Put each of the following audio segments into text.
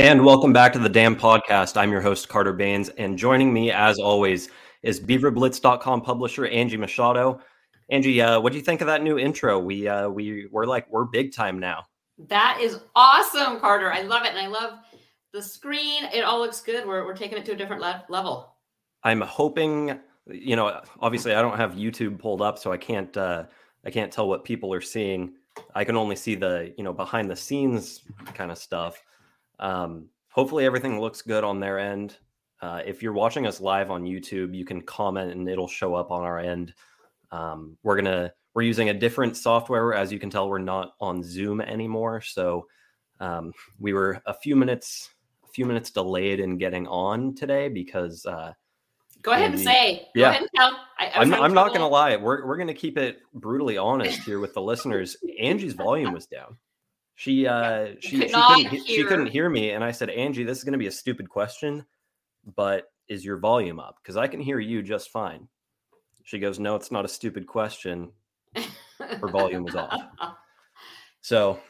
And welcome back to the Dam Podcast. I'm your host, Carter Bahns. And joining me, as always, is BeaverBlitz.com publisher Angie Machado. Angie, uh, what do you think of that new intro? We uh, we we're like we're big time now. That is awesome, Carter. I love it, and I love the screen. It all looks good. We're we're taking it to a different le- level. I'm hoping, you know, obviously I don't have YouTube pulled up, so I can't uh, I can't tell what people are seeing. I can only see the you know behind the scenes kind of stuff. Um, hopefully everything looks good on their end. Uh, if you're watching us live on YouTube, you can comment and it'll show up on our end. Um, we're gonna we're using a different software. As you can tell, we're not on Zoom anymore, so um, we were a few minutes a few minutes delayed in getting on today because. Uh, Go ahead and say. Go yeah. ahead and tell. I, I'm not going to lie. We're, we're going to keep it brutally honest here with the listeners. Angie's volume was down. She uh she Could she couldn't he- she couldn't hear. hear me and I said, "Angie, this is going to be a stupid question, but is your volume up? Cuz I can hear you just fine." She goes, "No, it's not a stupid question. Her volume was off." So,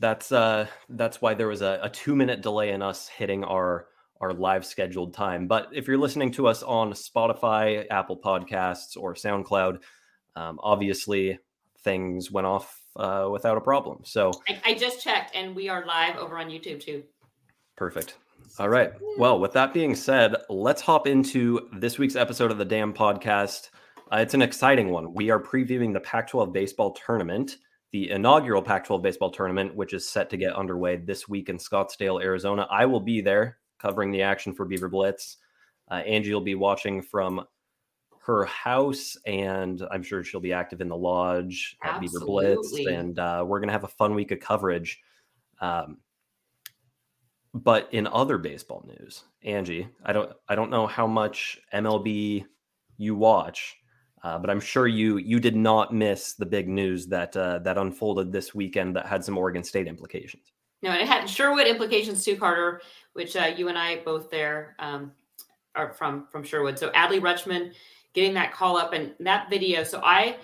that's uh that's why there was a, a 2-minute delay in us hitting our our live scheduled time. But if you're listening to us on Spotify, Apple Podcasts, or SoundCloud, um, obviously things went off uh, without a problem. So I, I just checked, and we are live over on YouTube too. perfect. All right. Well, with that being said, let's hop into this week's episode of the Dam Podcast. Uh, it's an exciting one. We are previewing the Pac 12 baseball tournament, the inaugural Pac 12 baseball tournament, which is set to get underway this week in Scottsdale, Arizona. I will be there covering the action for Beaver Blitz. Uh, Angie will be watching from her house, and I'm sure she'll be active in the lodge at Beaver Blitz. And uh, we're going to have a fun week of coverage. Um, but in other baseball news, Angie, I don't, I don't know how much MLB you watch, uh, but I'm sure you, you did not miss the big news that uh, that unfolded this weekend that had some Oregon State implications. No, and it had Sherwood implications too, Carter, which uh, you and I both there um, are from from Sherwood. So Adley Rutschman getting that call up and that video. So I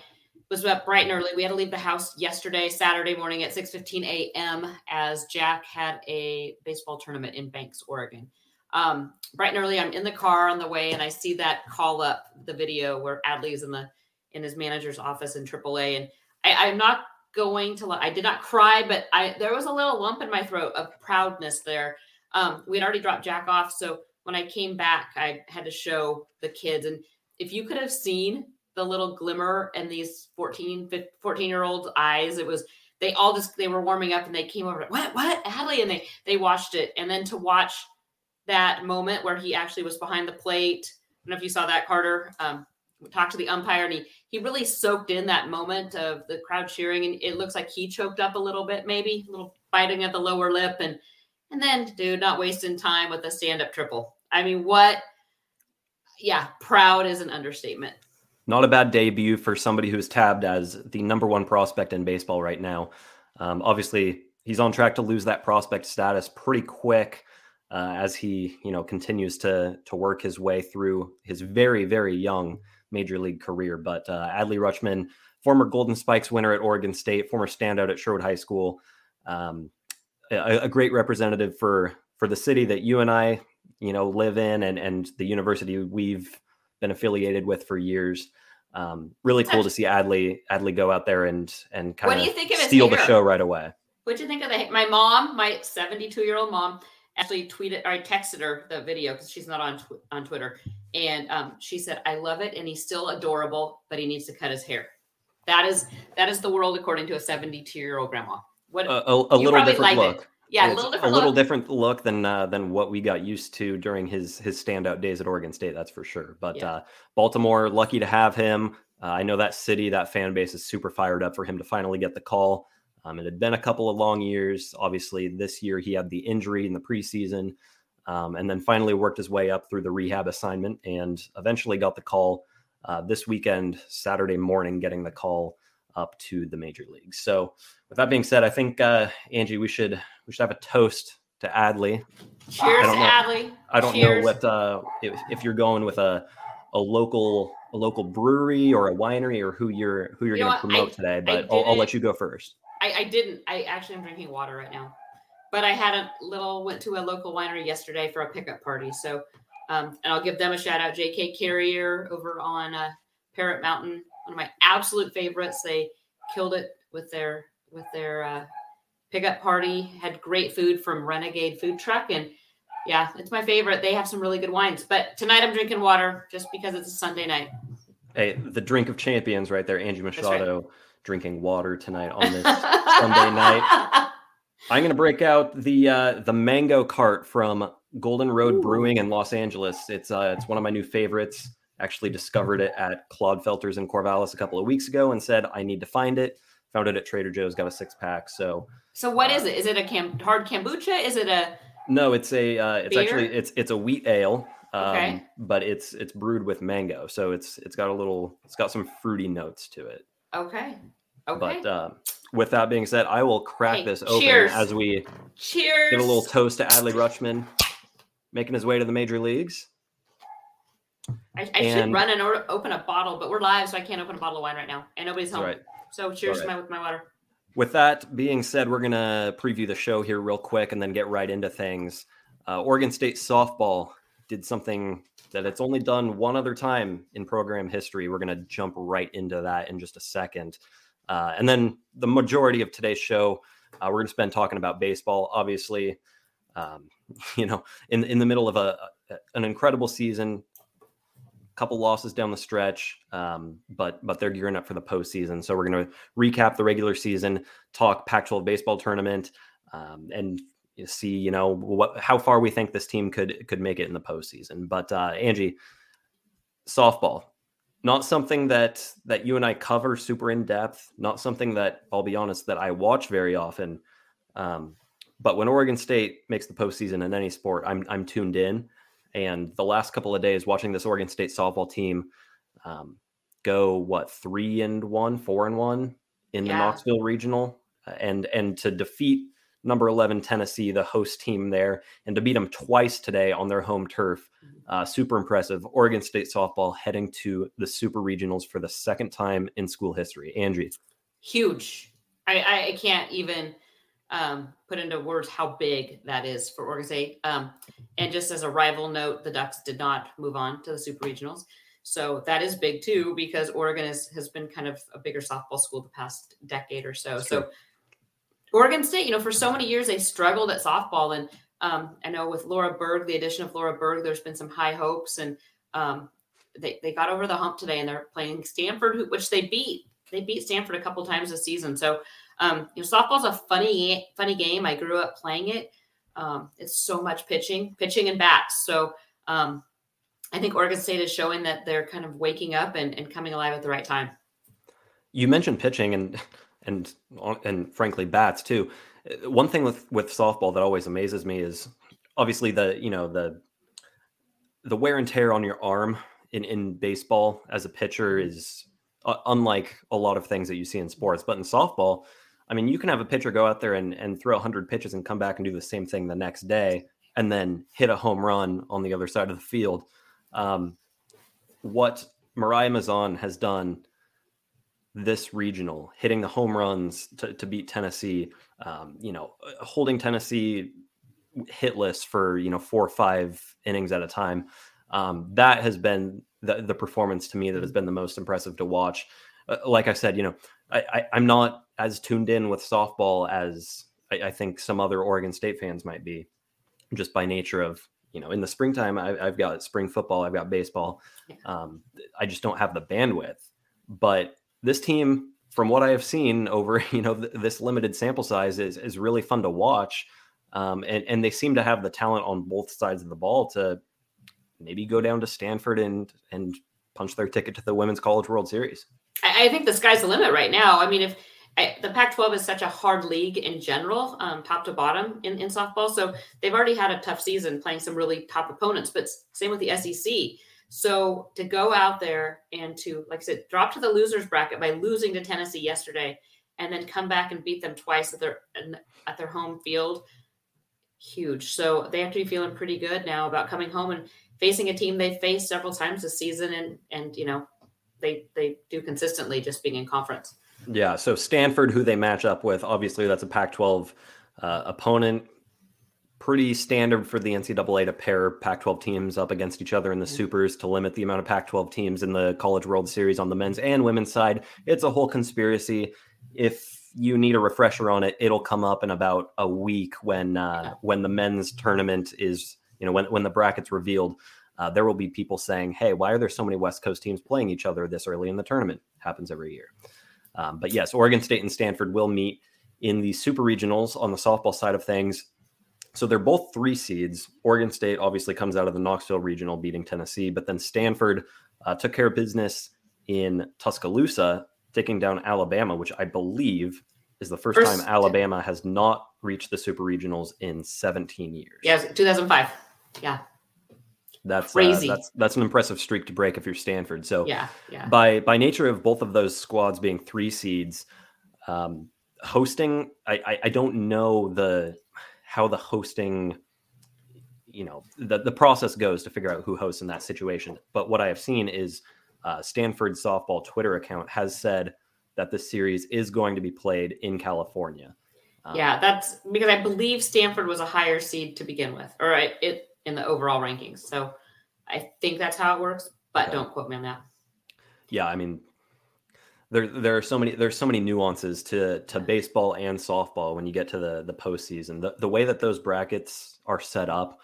was up bright and early. We had to leave the house yesterday, Saturday morning at 6:15 a.m. as Jack had a baseball tournament in Banks, Oregon. Um, bright and early, I'm in the car on the way, and I see that call up the video where Adley is in the in his manager's office in AAA, and I, I'm not going to. I did not cry, but I there was a little lump in my throat of proudness there. Um, we had already dropped Jack off, so when I came back, I had to show the kids, and if you could have seen the little glimmer in these 14 14 year old eyes it was they all just they were warming up and they came over what what? Adley and they they watched it. And then to watch that moment where he actually was behind the plate I don't know if you saw that Carter um talked to the umpire and he he really soaked in that moment of the crowd cheering and it looks like he choked up a little bit maybe a little biting at the lower lip and and then dude not wasting time with a stand up triple. I mean what yeah proud is an understatement Not a bad debut for somebody who's tabbed as the number one prospect in baseball right now. Um, obviously, he's on track to lose that prospect status pretty quick uh, as he, you know, continues to to work his way through his very very young major league career. But uh, Adley Rutschman, former Golden Spikes winner at Oregon State, former standout at Sherwood High School, um, a, a great representative for for the city that you and I, you know, live in, and and the university we've been affiliated with for years. Um, really cool to see Adley Adley go out there and and What kind do you of think of his steal the show right away. What'd you think of the? My mom, my 72 year old mom, actually tweeted or I texted her the video because she's not on tw- on Twitter, and um, she said, "I love it, and he's still adorable, but he needs to cut his hair." That is that is the world according to a 72 year old grandma. What? A, a, a little different like it. Yeah, a little different. a little look. different look than uh, than what we got used to during his his standout days at Oregon State. That's for sure. But Yeah. uh, Baltimore, lucky to have him. Uh, I know that city, that fan base is super fired up for him to finally get the call. Um, it had been a couple of long years. Obviously, this year he had the injury in the preseason, um, and then finally worked his way up through the rehab assignment, and eventually got the call uh, this weekend, Saturday morning, getting the call up to the major leagues. So, with that being said, I think uh, Angie, we should we should have a toast to Adley. Cheers, don't know. Adley. I don't Cheers. know what uh, if, if you're going with a a local a local brewery or a winery or who you're who you're You going to what? I- promote today, but I'll, I'll let you go first. I, I didn't. I actually am drinking water right now. but I had a little went to a local winery yesterday for a pickup party. So, um, and I'll give them a shout out. J.K. Carriere over on uh, Parrett Mountain, one of my absolute favorites. They killed it with their with their uh, pickup party. Had great food from Renegade Food Truck, and yeah, it's my favorite. They have some really good wines. But tonight I'm drinking water just because it's a Sunday night. Hey, the drink of champions right there, Angie Machado right. drinking water tonight on this Sunday night. I'm going to break out the uh, the mango cart from Golden Road Ooh. Brewing in Los Angeles. It's uh, it's one of my new favorites. Actually discovered it at Clodfelter's in Corvallis a couple of weeks ago and said I need to find it. Found it at Trader Joe's. Got a six pack. So so what uh, is it? Is it a cam- hard kombucha? Is it a no? It's a uh, it's beer? actually it's it's a wheat ale. Um, okay. But it's it's brewed with mango, so it's it's got a little it's got some fruity notes to it. Okay. Okay. But uh, with that being said, I will crack this open cheers. as we cheers. Give a little toast to Adley Rutschman, making his way to the major leagues. I, I should run and or, open a bottle, but we're live, so I can't open a bottle of wine right now, and nobody's home. Right. So cheers right. my, with my water. With that being said, we're gonna preview the show here real quick, and then get right into things. Uh, Oregon State softball did something that it's only done one other time in program history. We're gonna jump right into that in just a second. Uh, and then the majority of today's show, uh, we're going to spend talking about baseball. Obviously, um, you know, in in the middle of a an incredible season, couple losses down the stretch, um, but but they're gearing up for the postseason. So we're going to recap the regular season, talk Pac-12 baseball tournament, um, and see you know what how far we think this team could could make it in the postseason. But uh, Angie, softball not something that that you and I cover super in depth. Not something that I'll be honest that I watch very often. Um, but when Oregon State makes the postseason in any sport, I'm I'm tuned in. And the last couple of days, watching this Oregon State softball team um, go what three and one, four and one in yeah. the Knoxville regional, and and to defeat number 11 Tennessee, the host team there, and to beat them twice today on their home turf. Uh, super impressive. Oregon State softball heading to the super regionals for the second time in school history. Angie. Huge. I, I can't even um, put into words how big that is for Oregon State. Um, and just as a rival note, the Ducks did not move on to the super regionals. So that is big too, because Oregon is, has been kind of a bigger softball school the past decade or so. That's so true. Oregon State, you know, for so many years they struggled at softball, and um, I know with Laura Berg, the addition of Laura Berg, there's been some high hopes, and um, they they got over the hump today, and they're playing Stanford, which they beat. They beat Stanford a couple times this season. So, um, you know, softball's a funny funny game. I grew up playing it. Um, it's so much pitching, pitching and bats. So. Um, I think Oregon State is showing that they're kind of waking up and, and coming alive at the right time. You mentioned pitching, and and and frankly bats too. One thing with with softball that always amazes me is obviously the you know the the wear and tear on your arm in in baseball as a pitcher is uh, unlike a lot of things that you see in sports. But in softball, I mean, you can have a pitcher go out there and and throw 100 pitches and come back and do the same thing the next day, and then hit a home run on the other side of the field. Um, what Mariah Mazon has done this regional, hitting the home runs to, to beat Tennessee, um, you know, holding Tennessee hitless for, you know, four or five innings at a time. Um, that has been the, the performance to me that has been the most impressive to watch. Uh, like I said, you know, I, I, am not as tuned in with softball as I, I, think some other Oregon State fans might be, just by nature of, you know, in the springtime, I, have got spring football, I've got baseball. Um, I just don't have the bandwidth. But this team, from what I have seen over you know th- this limited sample size, is is really fun to watch, um, and and they seem to have the talent on both sides of the ball to maybe go down to Stanford and and punch their ticket to the Women's College World Series. I, I think the sky's the limit right now. I mean, if I, the Pac-12 is such a hard league in general, um, top to bottom in, in softball. So they've already had a tough season playing some really top opponents. But same with the SEC. So to go out there and to, like I said, drop to the losers bracket by losing to Tennessee yesterday, and then come back and beat them twice at their at their home field, huge. So they have to be feeling pretty good now about coming home and facing a team they faced several times this season, and and you know they they do consistently just being in conference. Yeah. So Stanford, who they match up with, obviously that's a Pac-12 uh, opponent. pretty standard for the NCAA to pair Pac 12 teams up against each other in the mm-hmm. supers to limit the amount of Pac 12 teams in the College World Series on the men's and women's side. It's a whole conspiracy. If you need a refresher on it, it'll come up in about a week when uh, when the men's tournament is, you know, when, when the bracket's revealed. Uh, there will be people saying, "Hey, why are there so many West Coast teams playing each other this early in the tournament?" Happens every year. Um, but yes, Oregon State and Stanford will meet in the super regionals on the softball side of things. So they're both three seeds. Oregon State obviously comes out of the Knoxville regional, beating Tennessee, but then Stanford uh, took care of business in Tuscaloosa, taking down Alabama, which I believe is the first, first time Alabama has not reached the super regionals in 17 years. Yeah, 2005. Yeah. That's uh, crazy. Uh, that's that's an impressive streak to break if you're Stanford. So yeah, yeah. By by nature of both of those squads being three seeds, um, hosting, I, I, I don't know the how the hosting, you know, the the process goes to figure out who hosts in that situation. But what I have seen is uh, Stanford softball Twitter account has said that the series is going to be played in California. Um, yeah, that's because I believe Stanford was a higher seed to begin with, or it in the overall rankings. So I think that's how it works, but okay. don't quote me on that. Yeah, I mean, there there are so many there's so many nuances to to baseball and softball when you get to the the postseason. The the way that those brackets are set up,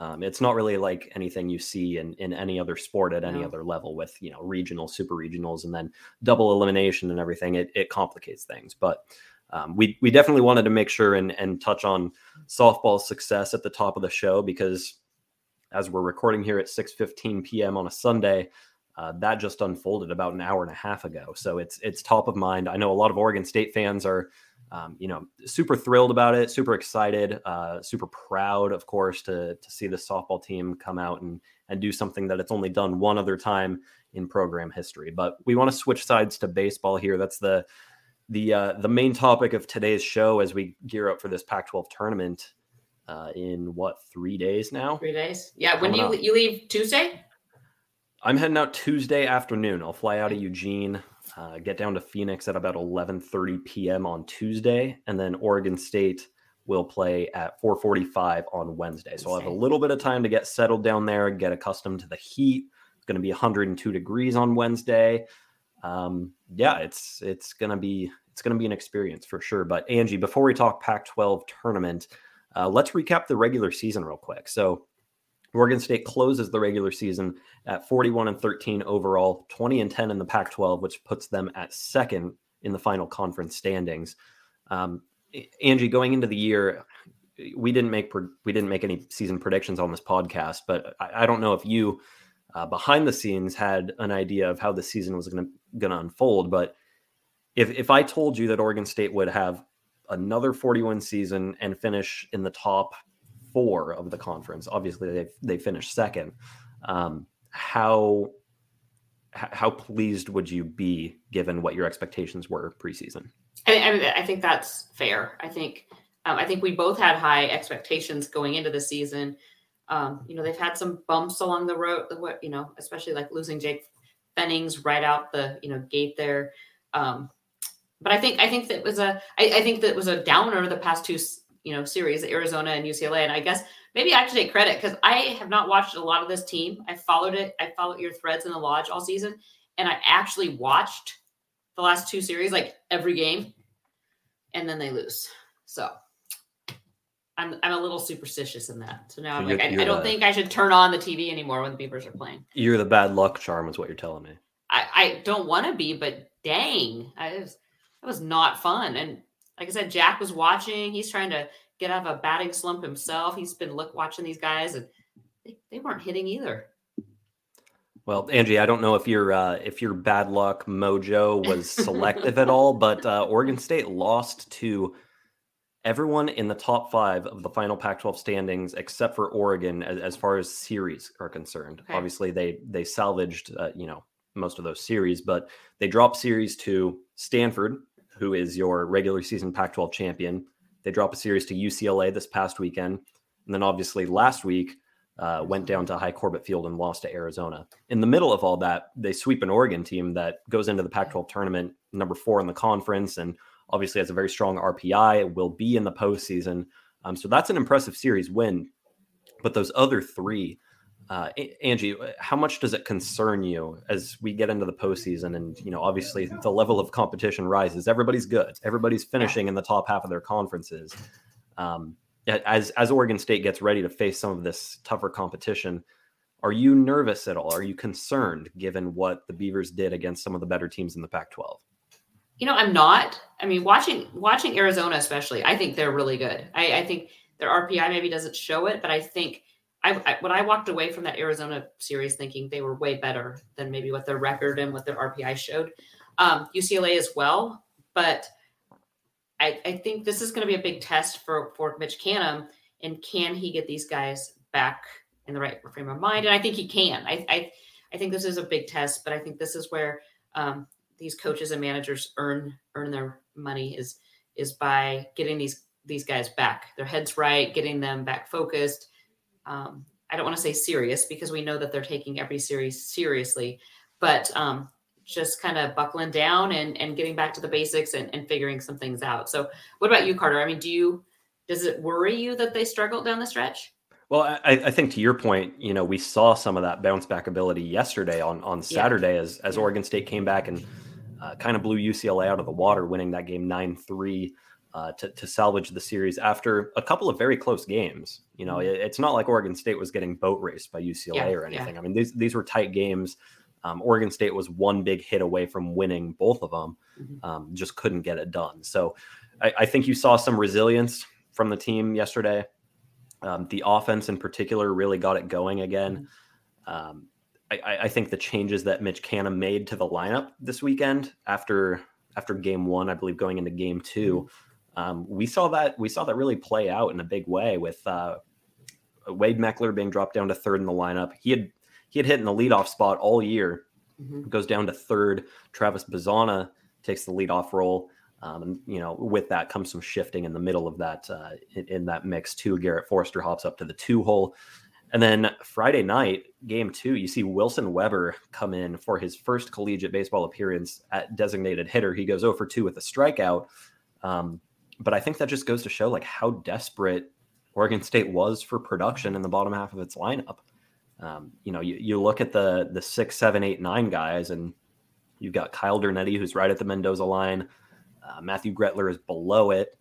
um, it's not really like anything you see in in any other sport at any no. other level with you know regional, super regionals, and then double elimination and everything. It it complicates things, but. Um, we we definitely wanted to make sure and and touch on softball's success at the top of the show because as we're recording here at 6:15 p.m. on a Sunday. Uh, that just unfolded about an hour and a half ago, so it's it's top of mind. I know a lot of Oregon State fans are, um, you know, super thrilled about it, super excited, uh, super proud, of course, to to see the softball team come out and and do something that it's only done one other time in program history. But we want to switch sides to baseball here. That's the the uh, the main topic of today's show as we gear up for this Pac-12 tournament uh, in what three days now? Three days. Yeah. When do you you leave Tuesday? I'm heading out Tuesday afternoon. I'll fly out of Eugene, uh, get down to Phoenix at about 11:30 p.m. on Tuesday, and then Oregon State will play at 4:45 on Wednesday. So I'll have a little bit of time to get settled down there, get accustomed to the heat. It's going to be 102 degrees on Wednesday. Um, yeah, it's it's going to be it's going to be an experience for sure. But Angie, before we talk Pac-12 tournament, uh, let's recap the regular season real quick. So, Oregon State closes the regular season at 41 and 13 overall, 20 and 10 in the Pac 12, which puts them at second in the final conference standings. Um, Angie, going into the year, we didn't make we didn't make any season predictions on this podcast, but I, I don't know if you uh, behind the scenes had an idea of how the season was going to unfold. But if if I told you that Oregon State would have another 41 season and finish in the top four of the conference. Obviously, they they finished second. Um, how how pleased would you be given what your expectations were preseason? I, I think that's fair. I think um, I think we both had high expectations going into the season. Um, you know, they've had some bumps along the road. What you know, especially like losing Jake Pfennigs right out the you know gate there. Um, but I think I think that was a I, I think that was a downer the past two you know series, Arizona and UCLA. And I guess maybe I should take credit because I have not watched a lot of this team. I followed it. I followed your threads in the lodge all season, and I actually watched the last two series, like every game, and then they lose. So I'm I'm a little superstitious in that. So now I'm like, I, I, don't the, think I should turn on the TV anymore when the Beavers are playing. You're the bad luck charm, is what you're telling me. I, I don't want to be, but dang, I was that was not fun. And like I said, Jack was watching. He's trying to get out of a batting slump himself. He's been look watching these guys, and they, they weren't hitting either. Well, Angie, I don't know if your uh, if your bad luck mojo was selective at all, but uh, Oregon State lost to everyone in the top five of the final Pac-12 standings except for Oregon, as, as far as series are concerned. Okay. Obviously, they they salvaged uh, you know most of those series, but they dropped series to Stanford, who is your regular season Pac 12 champion. They drop a series to UCLA this past weekend. And then obviously last week, uh, went down to Hi Corbett Field and lost to Arizona. In the middle of all that, they sweep an Oregon team that goes into the Pac 12 tournament, number four in the conference, and obviously has a very strong RPI, will be in the postseason. Um, so that's an impressive series win. But those other three, uh, Angie, how much does it concern you as we get into the postseason? And you know, obviously, the level of competition rises. Everybody's good. Everybody's finishing in the top half of their conferences. Um, as as Oregon State gets ready to face some of this tougher competition, are you nervous at all? Are you concerned given what the Beavers did against some of the better teams in the Pac-12? You know, I'm not. I mean, watching watching Arizona especially, I think they're really good. I, I think their RPI maybe doesn't show it, but I think I, I, when I walked away from that Arizona series thinking they were way better than maybe what their record and what their RPI showed. Um, UCLA as well, but I, I think this is going to be a big test for for Mitch Canham, and can he get these guys back in the right frame of mind? And I think he can. I I, I think this is a big test, but I think this is where um, these coaches and managers earn earn their money is is by getting these these guys back, their heads right, getting them back focused. Um, I don't want to say serious because we know that they're taking every series seriously, but um, just kind of buckling down and, and getting back to the basics and, and figuring some things out. So, what about you, Carter? I mean, do you does it worry you that they struggled down the stretch? Well, I, I, think to your point, you know, we saw some of that bounce back ability yesterday on on Saturday yeah. as as Oregon State came back and uh, kind of blew UCLA out of the water, winning that game nine three. Uh, to, to salvage the series after a couple of very close games. You know, mm-hmm. it, it's not like Oregon State was getting boat raced by UCLA yeah, or anything. Yeah. I mean, these these were tight games. Um, Oregon State was one big hit away from winning both of them, mm-hmm. um, just couldn't get it done. So I, I, think you saw some resilience from the team yesterday. Um, the offense in particular really got it going again. Mm-hmm. Um, I, I, think the changes that Mitch Canham made to the lineup this weekend after after game one, I believe going into game 2 mm-hmm. Um, we saw that we saw that really play out in a big way with uh, Wade Meckler being dropped down to third in the lineup. He had he had hit in the leadoff spot all year. Mm-hmm. Goes down to third. Travis Bazzana takes the leadoff role. Um, and you know, with that comes some shifting in the middle of that uh, in, in, that mix too. Garrett Forrester hops up to the two hole, and then Friday night, game two, you see Wilson Weber come in for his first collegiate baseball appearance at designated hitter. He goes 0 for 2 with a strikeout. Um, but I think that just goes to show like how desperate Oregon State was for production in the bottom half of its lineup. Um, you know, you, you look at the the six, seven, eight, nine guys, and you've got Kyle Dernedde, who's right at the Mendoza line. Uh, Matthew Gretler is below it.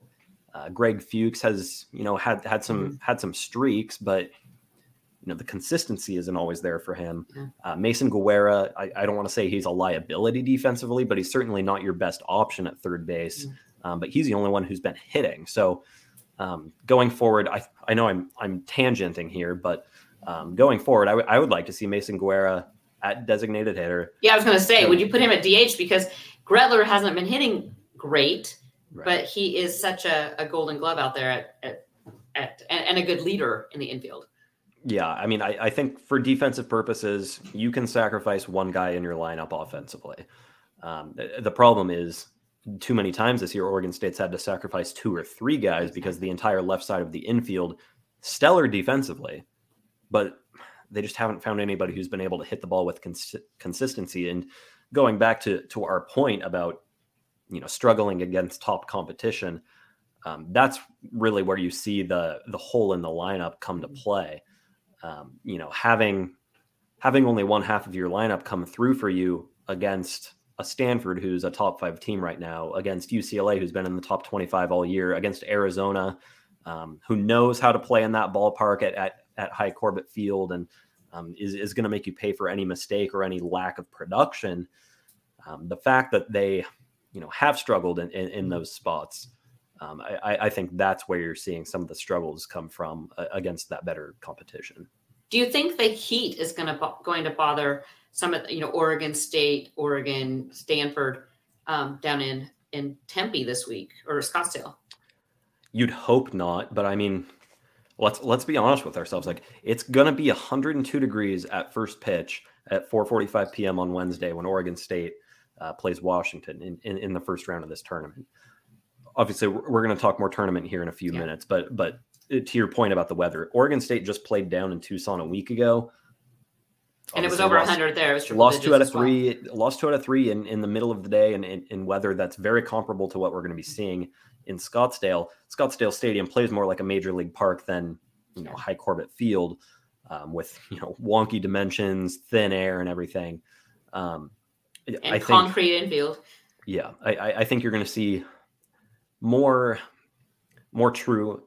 Uh, Greg Fuchs has, you know, had had some mm-hmm. had some streaks, but you know the consistency isn't always there for him. Yeah. Uh, Mason Guerra, I, I don't want to say he's a liability defensively, but he's certainly not your best option at third base. Mm-hmm. Um, but he's the only one who's been hitting. So um, going forward, I I know I'm I'm tangenting here, but um, going forward, I, w- I would like to see Mason Guerra at designated hitter. Yeah, I was going to say, so, would you put him at DH because Gretler hasn't been hitting great, right. but he is such a, a, Golden Glove out there at, at, at and, and, a good leader in the infield. Yeah, I mean, I, I think for defensive purposes, you can sacrifice one guy in your lineup offensively. Um, the, the problem is too many times this year, Oregon State's had to sacrifice two or three guys because the entire left side of the infield, stellar defensively, but they just haven't found anybody who's been able to hit the ball with cons- consistency. And going back to to our point about you know struggling against top competition, um, that's really where you see the the hole in the lineup come to play. Um, you know, having having only one half of your lineup come through for you against a Stanford who's a top five team right now, against UCLA who's been in the top 25 all year, against Arizona, um, who knows how to play in that ballpark at, at at Hi Corbett Field and um, is, is going to make you pay for any mistake or any lack of production. Um, the fact that they, you know, have struggled in, in, in those spots, um, I, I, think that's where you're seeing some of the struggles come from uh, against that better competition. Do you think the heat is going to going to bother some of you know Oregon State, Oregon, Stanford um, down in in Tempe this week or Scottsdale? You'd hope not, but I mean, let's let's be honest with ourselves. Like it's gonna be 102 degrees at first pitch at 4:45 p.m. on Wednesday when Oregon State uh, plays Washington in, in, in the first round of this tournament. Obviously, we're, we're going to talk more tournament here in a few yeah. minutes, but but uh, to your point about the weather, Oregon State just played down in Tucson a week ago. And it was over lost, 100 there. It was lost two out of three. Well. Lost two out of three in, in the middle of the day, and in, in weather that's very comparable to what we're going to be seeing in Scottsdale. Scottsdale Stadium plays more like a major league park than you know Hi Corbett Field, um, with you know wonky dimensions, thin air, and everything. Um, and I concrete think, infield. Yeah, I, I think you're going to see more more true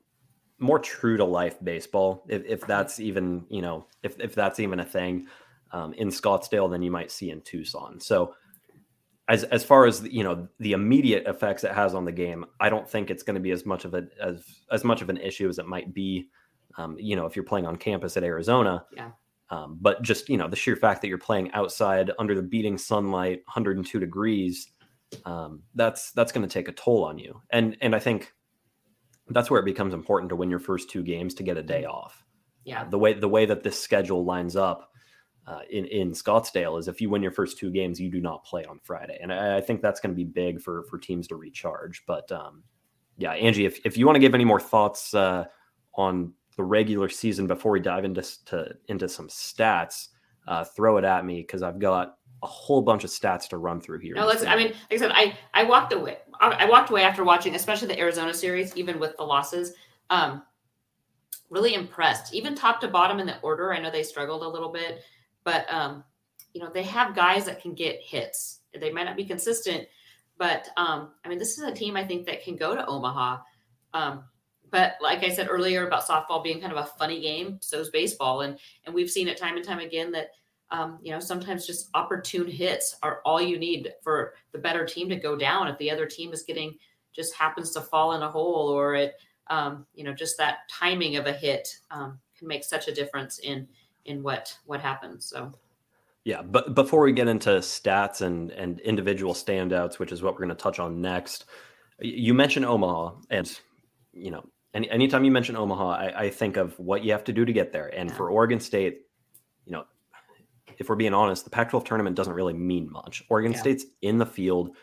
more true to life baseball if, if that's even you know if, if that's even a thing um, in scottsdale than you might see in tucson. So as as far as you know the immediate effects it has on the game i don't think it's going to be as much of a as as much of an issue as it might be um, you know if you're playing on campus at arizona. Yeah. Um, but just you know the sheer fact that you're playing outside under the beating sunlight 102 degrees um, that's that's going to take a toll on you. And and i think that's where it becomes important to win your first two games to get a day off. Yeah. Uh, the way the way that this schedule lines up uh, in in Scottsdale is if you win your first two games, you do not play on Friday, and I, I think that's going to be big for for teams to recharge. But um, yeah, Angie, if if you want to give any more thoughts uh, on the regular season before we dive into to, into some stats, uh, throw it at me because I've got a whole bunch of stats to run through here. No, let's. I mean, like I said, I I walked away. I walked away after watching, especially the Arizona series, even with the losses. Um, really impressed, even top to bottom in the order. I know they struggled a little bit, but um, you know they have guys that can get hits. They might not be consistent, but um, I mean, this is a team I think that can go to Omaha. Um, but like I said earlier about softball being kind of a funny game, so is baseball, and and we've seen it time and time again that um, you know, sometimes just opportune hits are all you need for the better team to go down. If the other team is getting just happens to fall in a hole or it, um, you know, just that timing of a hit um, can make such a difference in in what what happens. So. Yeah, but before we get into stats and and individual standouts, which is what we're going to touch on next, you mentioned Omaha, and you know, any, anytime you mention Omaha, I, I think of what you have to do to get there. And yeah. for Oregon State, you know, if we're being honest, the Pac 12 tournament doesn't really mean much. Oregon yeah. State's in the field,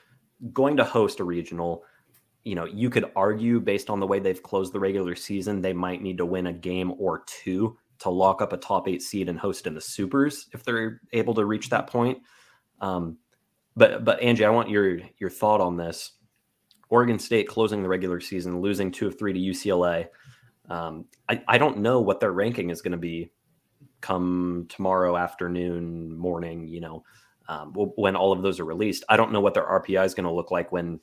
going to host a regional. You know, you could argue based on the way they've closed the regular season, they might need to win a game or two to lock up a top eight seed and host in the supers if they're able to reach that point. Um, but but Angie, I want your your thought on this. Oregon State closing the regular season, losing two of three to UCLA. Um, I, I don't know what their ranking is going to be come tomorrow afternoon, morning, you know, um, when all of those are released. I don't know what their RPI is going to look like when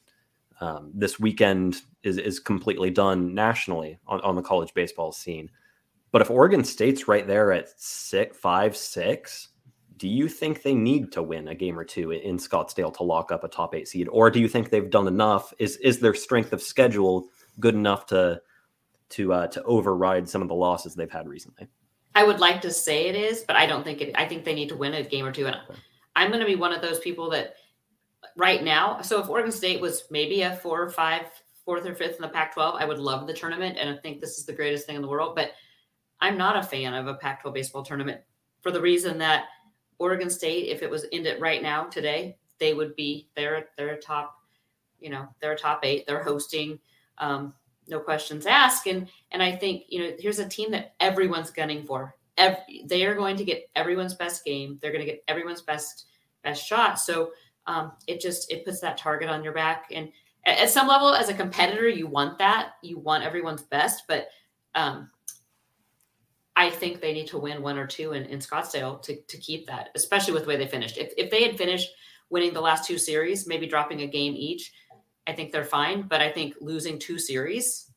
um, this weekend is, is completely done nationally on, on the college baseball scene. But if Oregon State's right there at six, five, six, do you think they need to win a game or two in Scottsdale to lock up a top eight seed, or do you think they've done enough? Is is their strength of schedule good enough to to uh, to override some of the losses they've had recently? I would like to say it is, but I don't think it. I think they need to win a game or two, and I'm going to be one of those people that right now. So if Oregon State was maybe a four or five, fourth or fifth in the Pac-12, I would love the tournament, and I think this is the greatest thing in the world. But I'm not a fan of a Pac-12 baseball tournament for the reason that Oregon State, if it was it right now today, they would be they're they're top, you know, they're top eight. They're hosting. Um, no questions asked. And and I think you know here's a team that everyone's gunning for. Every, they are going to get everyone's best game. They're going to get everyone's best best shot. So um, it just it puts that target on your back. And at, at, some level, as a competitor, you want that. You want everyone's best, but um, I think they need to win one or two in, in Scottsdale to, to keep that, especially with the way they finished. If, if they had finished winning the last two series, maybe dropping a game each, I think they're fine. But I think losing two series,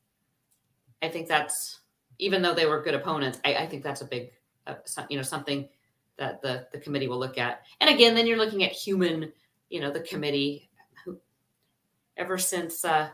I think that's even though they were good opponents, I, I think that's a big, uh, you know, something that the the committee will look at. And again, then you're looking at human, you know, the committee. Who, ever since uh,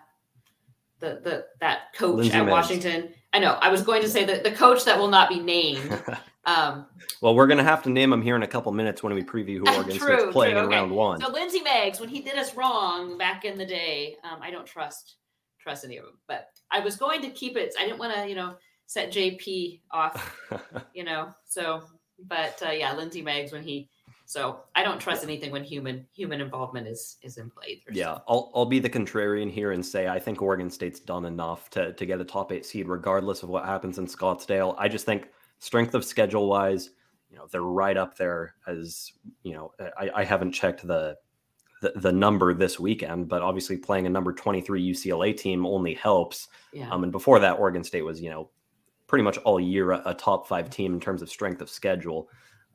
the the that coach Lindsey at Washington, I know I was going to say that the coach that will not be named. Um, well, we're going to have to name him here in a couple minutes when we preview who Oregon true, State's playing true, okay. in round one. So Lindsey Meggs, when he did us wrong back in the day, um, I don't trust trust any of them. But I was going to keep it. I didn't want to, you know, set JP off, you know. So, but uh, yeah, Lindsey Meggs when he. So I don't trust anything when human human involvement is is in play. Yeah, I'll I'll be the contrarian here and say I think Oregon State's done enough to to get a top eight seed, regardless of what happens in Scottsdale. I just think strength of schedule wise, you know they're right up there as you know I, I haven't checked the, the, the number this weekend, but obviously playing a number 23 UCLA team only helps. Yeah. Um, and before that, Oregon State was you know pretty much all year a, a top five team in terms of strength of schedule.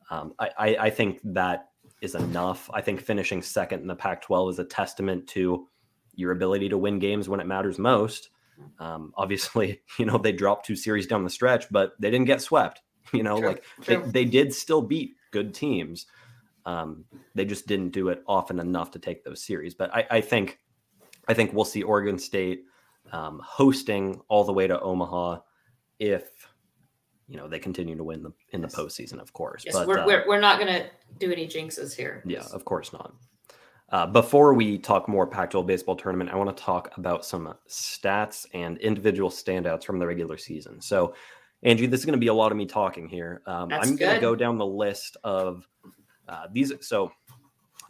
Um, I, I, I think that is enough. I think finishing second in the Pac-12 is a testament to your ability to win games when it matters most. Um, obviously, you know they dropped two series down the stretch, but they didn't get swept. You know, True, like true. They, they did still beat good teams. Um, they just didn't do it often enough to take those series. But I, I think, I think we'll see Oregon State um, hosting all the way to Omaha if you know they continue to win the in the Yes. postseason, of course. Yes, but we're, uh, we're, we're not going to do any jinxes here. yeah, of course not. Uh, before we talk more Pac-12 baseball tournament, I want to talk about some stats and individual standouts from the regular season. So, Angie, this is going to be a lot of me talking here. Um, I'm going to go down the list of uh, these. So,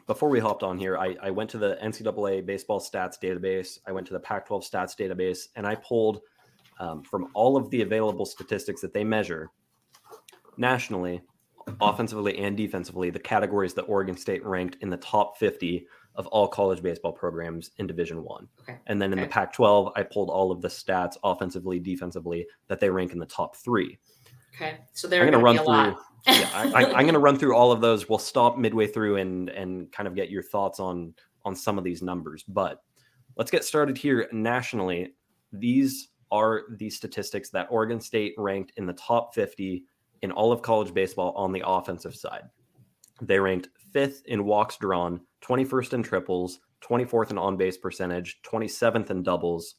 before we hopped on here, I, I went to the NCAA baseball stats database. I went to the Pac-12 stats database, and I pulled um, from all of the available statistics that they measure nationally, offensively and defensively, the categories that Oregon State ranked in the top 50 of all college baseball programs in Division One. Okay. And then in the Pac-12, I pulled all of the stats offensively, defensively that they rank in the top three. Okay. So they're going to run through. Yeah, I, I, I'm going to run through all of those. We'll stop midway through and and kind of get your thoughts on on some of these numbers. But let's get started here nationally. These are the statistics that Oregon State ranked in the top 50 in all of college baseball on the offensive side. They ranked fifth in walks drawn, 21st in triples, 24th in on base percentage, 27th in doubles,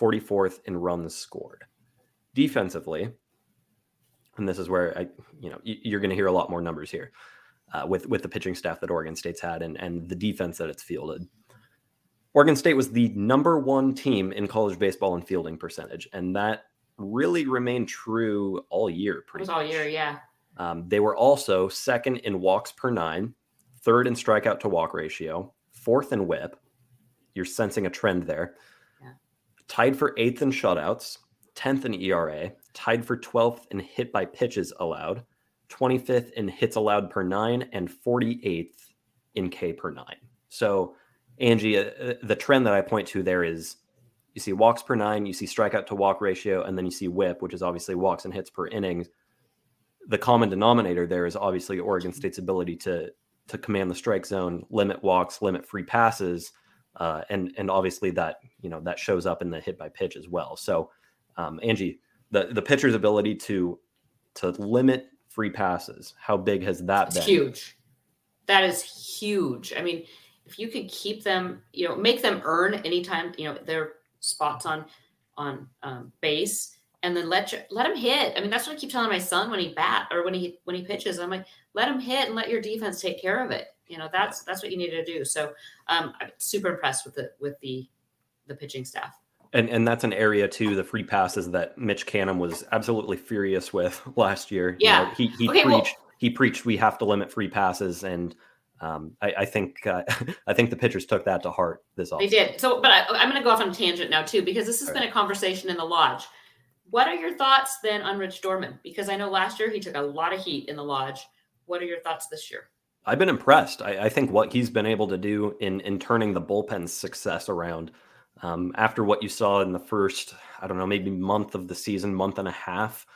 44th in runs scored. Defensively, and this is where I, you know, you're going to hear a lot more numbers here uh, with with the pitching staff that Oregon State's had and and the defense that it's fielded. Oregon State was the number one team in college baseball in fielding percentage, and that really remained true all year. It Pretty was all year, yeah. Um, they were also second in walks per nine, third in strikeout to walk ratio, fourth in whip. You're sensing a trend there. Yeah. Tied for eighth in shutouts, 10th in ERA, tied for 12th in hit by pitches allowed, 25th in hits allowed per nine, and 48th in K per nine. So, Angie, uh, uh, the trend that I point to there is you see walks per nine, you see strikeout to walk ratio, and then you see whip, which is obviously walks and hits per innings the common denominator there is obviously Oregon State's ability to to command the strike zone, limit walks, limit free passes, uh, and and obviously that you know that shows up in the hit by pitch as well. So, um, Angie, the the pitcher's ability to to limit free passes, how big has that It's been? huge. That is huge. I mean, if you could keep them, you know, make them earn anytime, you know, their spots on on um, base, and then let you, let them hit. I mean, that's what I keep telling my son when he bat or when he when he pitches. I'm like, let him hit and let your defense take care of it. You know, that's that's what you need to do. So, um, I'm super impressed with the with the the pitching staff. And and that's an area too, the free passes that Mitch Canham was absolutely furious with last year. You Yeah. know, he he Okay, well- preached he preached we have to limit free passes, and um, I, I think uh, I think the pitchers took that to heart this They offseason. did. So, but I, I'm going to go off on a tangent now too, because this has All been a conversation in the lodge. What are your thoughts then on Rich Dorman? Because I know last year he took a lot of heat in the lodge. What are your thoughts this year? I've been impressed. I, I think what he's been able to do in in turning the bullpen's success around um, after what you saw in the first, I don't know, maybe month of the season, month and a half.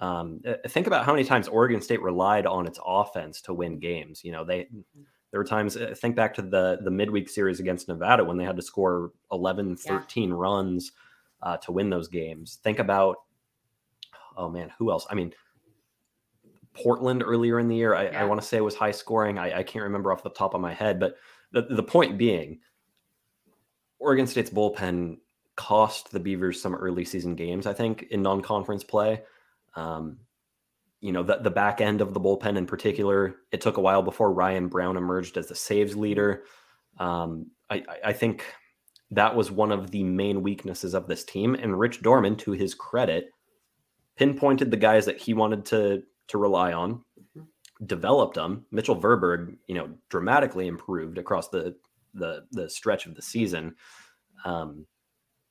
Um, uh, think about how many times Oregon State relied on its offense to win games. You know, they there were times. uh, Think back to the the midweek series against Nevada when they had to score 11, Yeah. 13 runs uh, to win those games. Think about, oh man, who else? I mean, Portland earlier in the year. I, Yeah. I want to say it was high scoring. I, I can't remember off the top of my head, but the, the point being, Oregon State's bullpen cost the Beavers some early season games, I think, in non conference play. Um, you know, the, the back end of the bullpen in particular, it took a while before Ryan Brown emerged as the saves leader. Um, I, I- think that was one of the main weaknesses of this team. And Rich Dorman, to his credit, pinpointed the guys that he wanted to to rely on, developed them. Mitchell Verburg, you know, dramatically improved across the the the stretch of the season. Um,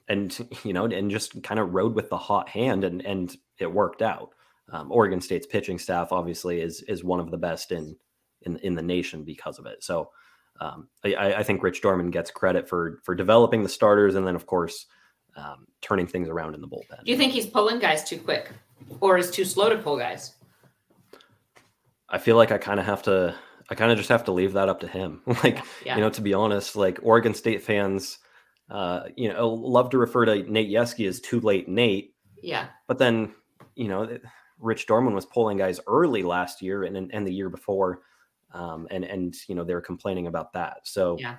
and you know, and just kind of rode with the hot hand, and and it worked out. um, Oregon State's pitching staff obviously is is one of the best in in in the nation because of it. So um, I, I, think Rich Dorman gets credit for for developing the starters and then of course um, turning things around in the bullpen. Do you think he's pulling guys too quick, or is too slow to pull guys? I feel like I kind of have to. I kind of just have to leave that up to him. like yeah. you know, to be honest, like Oregon State fans, uh, you know, love to refer to Nate Yeskie as too late Nate. Yeah. But then, you know, Rich Dorman was pulling guys early last year and and the year before, um, and and you know they were complaining about that. So yeah,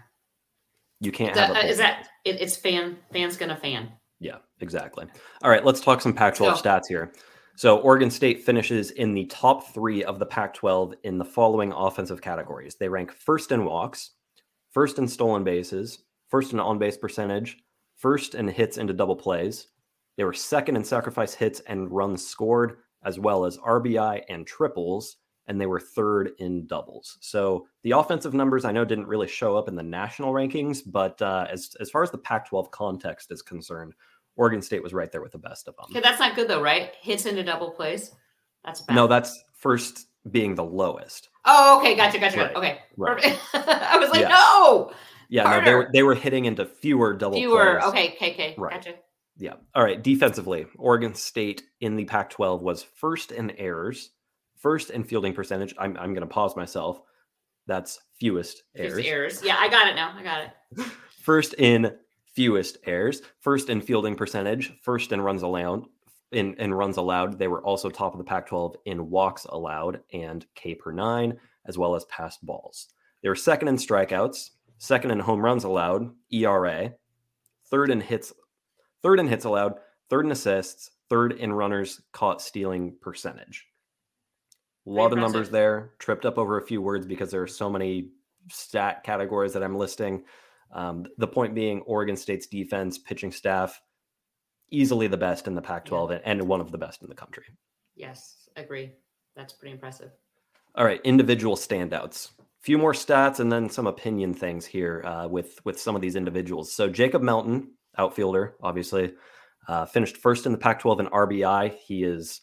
you can't that, have. Uh, is that it, it's fan fans gonna fan? Yeah, exactly. All right, let's talk some Pac-12 stats here. So Oregon State finishes in the top three of the Pac-12 in the following offensive categories. They rank first in walks, first in stolen bases, first in on-base percentage, first in hits into double plays. They were second in sacrifice hits and runs scored, as well as RBI and triples, and they were third in doubles. So the offensive numbers I know didn't really show up in the national rankings, but uh, as as far as the Pac-12 context is concerned, Oregon State was right there with the best of them. Okay, that's not good though, right? Hits into double plays. That's bad. No, that's first being the lowest. Oh, okay, gotcha, gotcha. Right. Okay, right. I was like, no. Yeah, no, they were they were hitting into fewer double fewer. Plays. Okay, okay, okay, right. gotcha. Yeah. All right. Defensively, Oregon State in the Pac 12 was first in errors, first in fielding percentage. I'm, I'm going to pause myself. That's fewest errors. errors. Yeah, I got it now. I got it. first in fewest errors, first in fielding percentage, first in runs allowed. In, in runs allowed, they were also top of the Pac 12 in walks allowed and K per nine, as well as passed balls. They were second in strikeouts, second in home runs allowed, ERA, third in hits third in hits allowed, third in assists, third in runners caught stealing percentage. A lot of numbers there, tripped up over a few words because there are so many stat categories that I'm listing. Um, the point being, Oregon State's defense, pitching staff, easily the best in the Pac 12 yeah. and one of the best in the country. Yes, agree. That's pretty impressive. All right, individual standouts. Few more stats and then some opinion things here uh, with with some of these individuals. So Jacob Melton, outfielder, obviously. Uh, finished first in the Pac 12 in RBI. He is,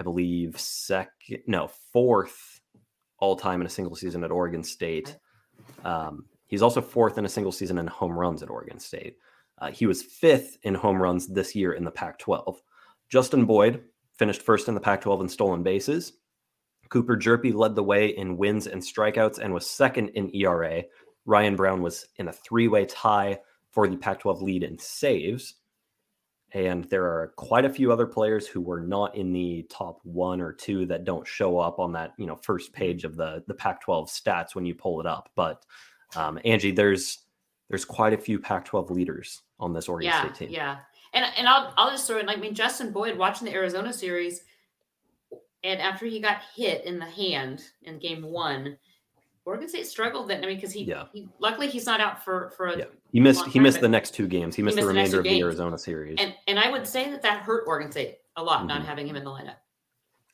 I believe, second, no, fourth all time in a single season at Oregon State. Um, he's also fourth in a single season in home runs at Oregon State. Uh, he was fifth in home runs this year in the Pac 12. Justin Boyd finished first in the Pac 12 in stolen bases. Cooper Hjerpe led the way in wins and strikeouts and was second in ERA. Ryan Brown was in a three way tie for the Pac 12 lead in saves. And there are quite a few other players who were not in the top one or two that don't show up on that, you know, first page of the the Pac-12 stats when you pull it up. But um, Angie, there's there's quite a few Pac-12 leaders on this Oregon yeah, State team. Yeah, and and I'll I'll just throw in like I mean Justin Boyd watching the Arizona series, and after he got hit in the hand in Game One, Oregon State struggled then. I mean, because he, yeah. he luckily he's not out for for a yeah. he missed he missed the next two games. He missed, he missed the remainder the of the Arizona series. And and I would say that that hurt Oregon State a lot mm-hmm. not having him in the lineup.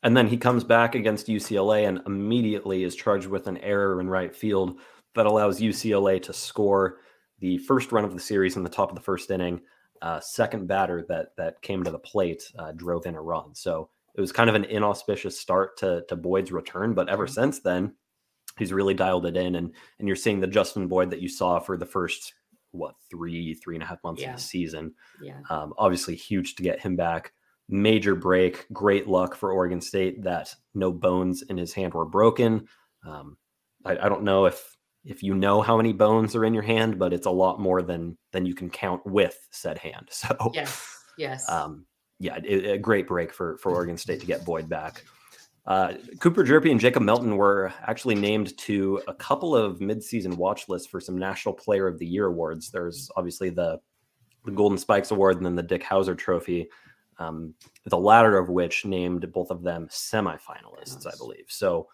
And then he comes back against UCLA and immediately is charged with an error in right field that allows UCLA to score the first run of the series in the top of the first inning. Uh, second batter that that came to the plate uh, drove in a run. So it was kind of an inauspicious start to to Boyd's return, but ever mm-hmm. since then he's really dialed it in and and you're seeing the Justin Boyd that you saw for the first what three three and a half months yeah. of the season. Yeah. Um, obviously huge to get him back. Major break, great luck for Oregon State that no bones in his hand were broken. Um, I, I don't know if if you know how many bones are in your hand, but it's a lot more than than you can count with said hand. So yes, yes, um, yeah, it, a great break for for Oregon State to get Boyd back. Uh, Cooper Hjerpe and Jacob Melton were actually named to a couple of midseason watch lists for some National Player of the Year awards. There's obviously the the Golden Spikes Award and then the Dick Howser Trophy, um, the latter of which named both of them semifinalists, I believe. So,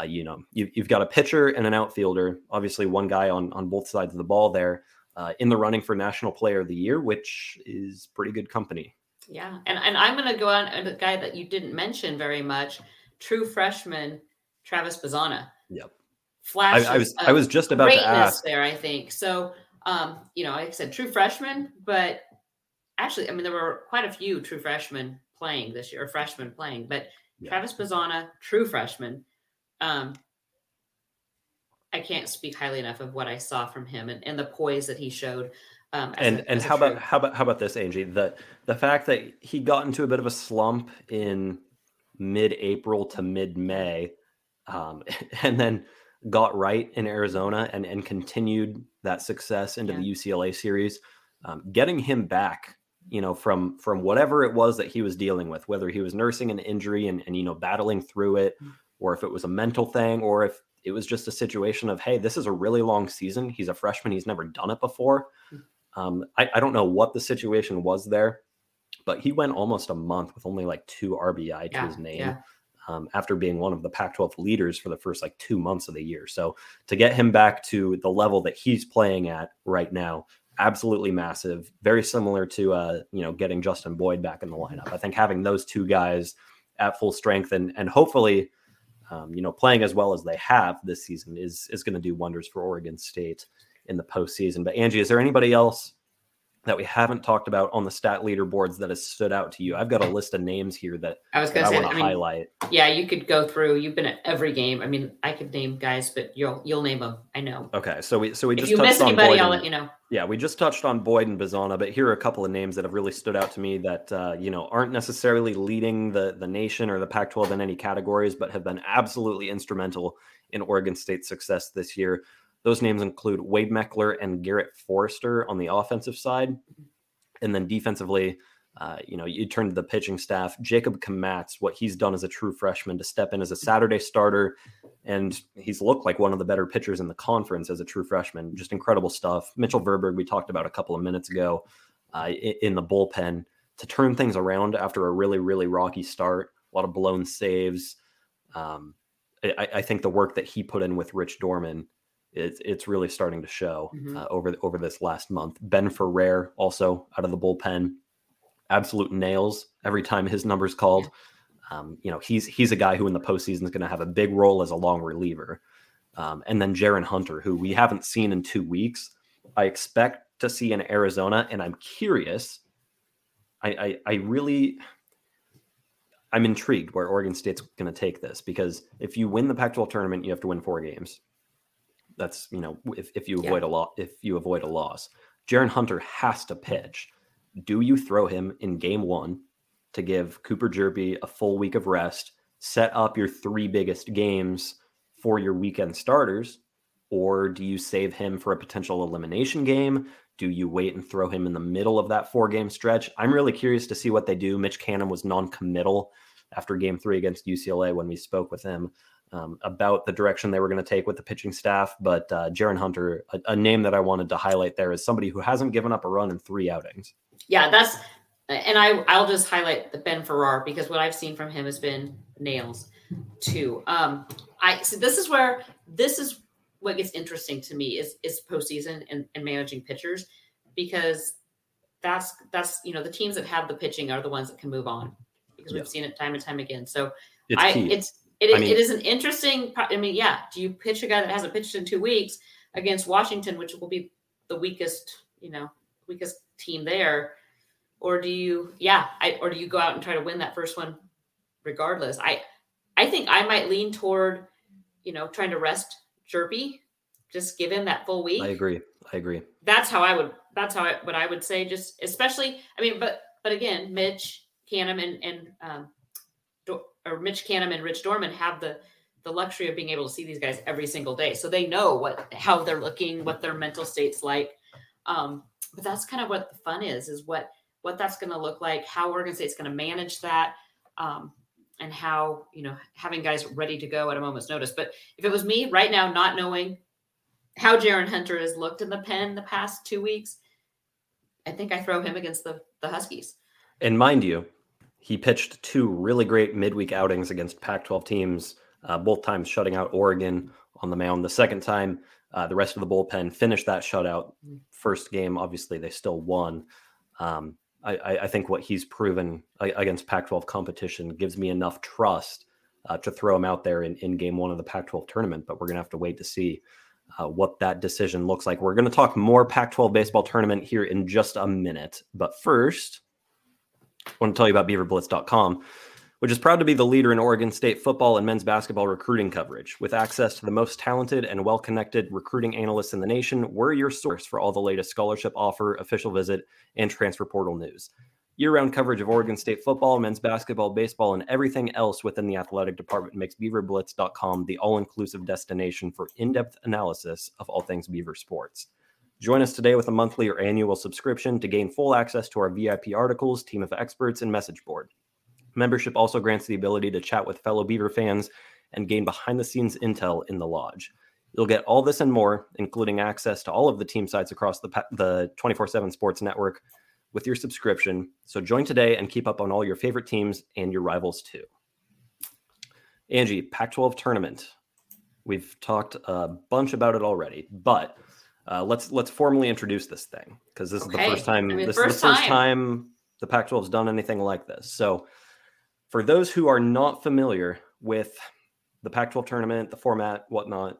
uh, you know, you, have got a pitcher and an outfielder, obviously one guy on on both sides of the ball there, uh, in the running for National Player of the Year, which is pretty good company. Yeah, and and I'm going to go on a guy that you didn't mention very much true freshman Travis Bazzana. Yep. Flash. I, I, was I was just about to ask there. I think so. Um, you know, like I said, true freshman, but actually, I mean, there were quite a few true freshmen playing this year, or freshmen playing, but Yeah. Travis Bazzana, true freshman. Um, I can't speak highly enough of what I saw from him and, and the poise that he showed. Um, and a, and how about how about how about this, Angie? The the fact that he got into a bit of a slump in mid-April to mid-May, um, and then got right in Arizona and and continued that success into yeah. the UCLA series. Um, getting him back, you know, from from whatever it was that he was dealing with, whether he was nursing an injury and and you know battling through it, mm. or if it was a mental thing, or if it was just a situation of, hey, this is a really long season. He's a freshman. He's never done it before. Um, I, I, don't know what the situation was there, but he went almost a month with only like two RBI to yeah, his name yeah. um, after being one of the Pac 12 leaders for the first like two months of the year. So to get him back to the level that he's playing at right now, absolutely massive. Very similar to, uh, you know, getting Justin Boyd back in the lineup. I think having those two guys at full strength and, and hopefully, um, you know, playing as well as they have this season is is going to do wonders for Oregon State in the postseason. But Angie, is there anybody else that we haven't talked about on the stat leaderboards that has stood out to you? I've got a list of names here that I was going to say. I mean, highlight. Yeah, you could go through. You've been at every game. I mean, I could name guys, but you'll you'll name them. I know. Okay, so we so we just if you miss anybody, I'll let you know. Yeah, we just touched on Boyd and Bazzana, but here are a couple of names that have really stood out to me that uh, you know aren't necessarily leading the the nation or the Pac-12 in any categories, but have been absolutely instrumental in Oregon State's success this year. Those names include Wade Meckler and Garrett Forrester on the offensive side. And then defensively, uh, you know, you turn to the pitching staff. Jacob Kmatz, what he's done as a true freshman to step in as a Saturday starter, and he's looked like one of the better pitchers in the conference as a true freshman. Just incredible stuff. Mitchell Verburg, we talked about a couple of minutes ago uh, in the bullpen to turn things around after a really, really rocky start. A lot of blown saves. Um, I, I, think the work that he put in with Rich Dorman it's it's really starting to show mm-hmm. uh, over over this last month. Ben Ferrer also out of the bullpen, absolute nails every time his number's called. Um, you know he's he's a guy who in the postseason is going to have a big role as a long reliever. Um, and then Jaron Hunter, who we haven't seen in two weeks, I expect to see in Arizona, and I'm curious. I, I, I really I'm intrigued where Oregon State's going to take this because if you win the Pac-12 tournament, you have to win four games. That's you know if, if you avoid yeah. a lot if you avoid a loss, Jaron Hunter has to pitch. Do you throw him in game one to give Cooper Hjerpe a full week of rest, set up your three biggest games for your weekend starters, or do you save him for a potential elimination game? Do you wait and throw him in the middle of that four game stretch? I'm really curious to see what they do. Mitch Canham was non committal after game three against UCLA when we spoke with him um, about the direction they were going to take with the pitching staff. But uh, Jaron Hunter, a, a, name that I wanted to highlight there is somebody who hasn't given up a run in three outings. Yeah, that's and I I'll just highlight the Ben Ferrer because what I've seen from him has been nails too. Um, I so this is where this is what gets interesting to me is is postseason and, and managing pitchers because that's that's you know the teams that have the pitching are the ones that can move on because we've seen it time and time again. So it's I key. it's it, I mean, it is an interesting. I mean, yeah. Do you pitch a guy that hasn't pitched in two weeks against Washington, which will be the weakest, you know, weakest team there, or do you, yeah, I, or do you go out and try to win that first one, regardless? I, I think I might lean toward, you know, trying to rest Hjerpe, just give him that full week. I agree. I agree. That's how I would. That's how I, what I would say. Just especially, I mean, but but again, Mitch Canham and and um, or Mitch Canham and Rich Dorman have the the luxury of being able to see these guys every single day, so they know what how they're looking, what their mental state's like. Um, but that's kind of what the fun is: is what what that's going to look like, how Oregon State's going to manage that, um, and how you know having guys ready to go at a moment's notice. But if it was me right now, not knowing how Jaron Hunter has looked in the pen the past two weeks, I think I throw him against the the Huskies. And mind you, he pitched two really great midweek outings against Pac 12 teams, uh, both times shutting out Oregon on the mound. The second time, uh, the rest of the bullpen finished that shutout. First game, obviously, they still won. Um, I, I, think what he's proven against Pac 12 competition gives me enough trust uh, to throw him out there in, in game one of the Pac 12 tournament, but we're going to have to wait to see. Uh, what that decision looks like. We're going to talk more Pac 12 baseball tournament here in just a minute. But first, I want to tell you about beaverblitz.com. which is proud to be the leader in Oregon State football and men's basketball recruiting coverage. With access to the most talented and well connected recruiting analysts in the nation, we're your source for all the latest scholarship offer, official visit, and transfer portal news. Year round coverage of Oregon State football, men's basketball, baseball, and everything else within the athletic department makes BeaverBlitz.com the all inclusive destination for in depth analysis of all things Beaver sports. Join us today with a monthly or annual subscription to gain full access to our VIP articles, team of experts, and message board. Membership also grants the ability to chat with fellow Beaver fans and gain behind the scenes intel in the lodge. You'll get all this and more, including access to all of the team sites across the, the 24 7 sports network with your subscription. So join today and keep up on all your favorite teams and your rivals too. Angie, Pac 12 tournament. We've talked a bunch about it already, but uh, let's let's formally introduce this thing because this okay. is the first time. I mean, this first is the first time. time the Pac 12 has done anything like this. So for those who are not familiar with the Pac 12 tournament, the format, whatnot,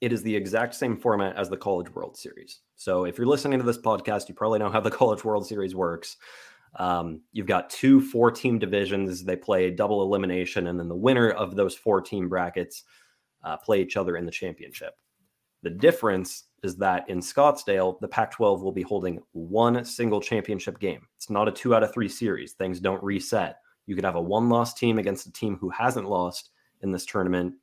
it is the exact same format as the College World Series. So if you're listening to this podcast, you probably know how the College World Series works. Um, you've got two four team divisions. They play double elimination, and then the winner of those four team brackets uh, play each other in the championship. The difference is that in Scottsdale, the Pac 12 will be holding one single championship game. It's not a two out of three series, things don't reset. You could have a one loss team against a team who hasn't lost in this tournament,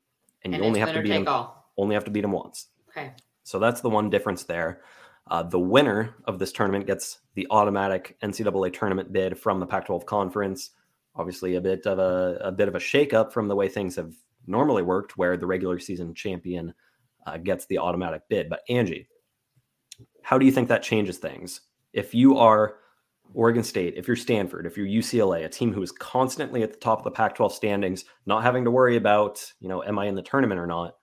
and, and you only have to beat them. All. Only have to beat them once. Okay. So that's the one difference there. Uh, the winner of this tournament gets the automatic NCAA tournament bid from the Pac-12 conference. Obviously, a bit of a, a bit of a shakeup from the way things have normally worked, where the regular season champion uh, gets the automatic bid. But Angie, how do you think that changes things? If you are Oregon State, if you're Stanford, if you're UCLA, a team who is constantly at the top of the Pac-12 standings, not having to worry about, you know, am I in the tournament or not?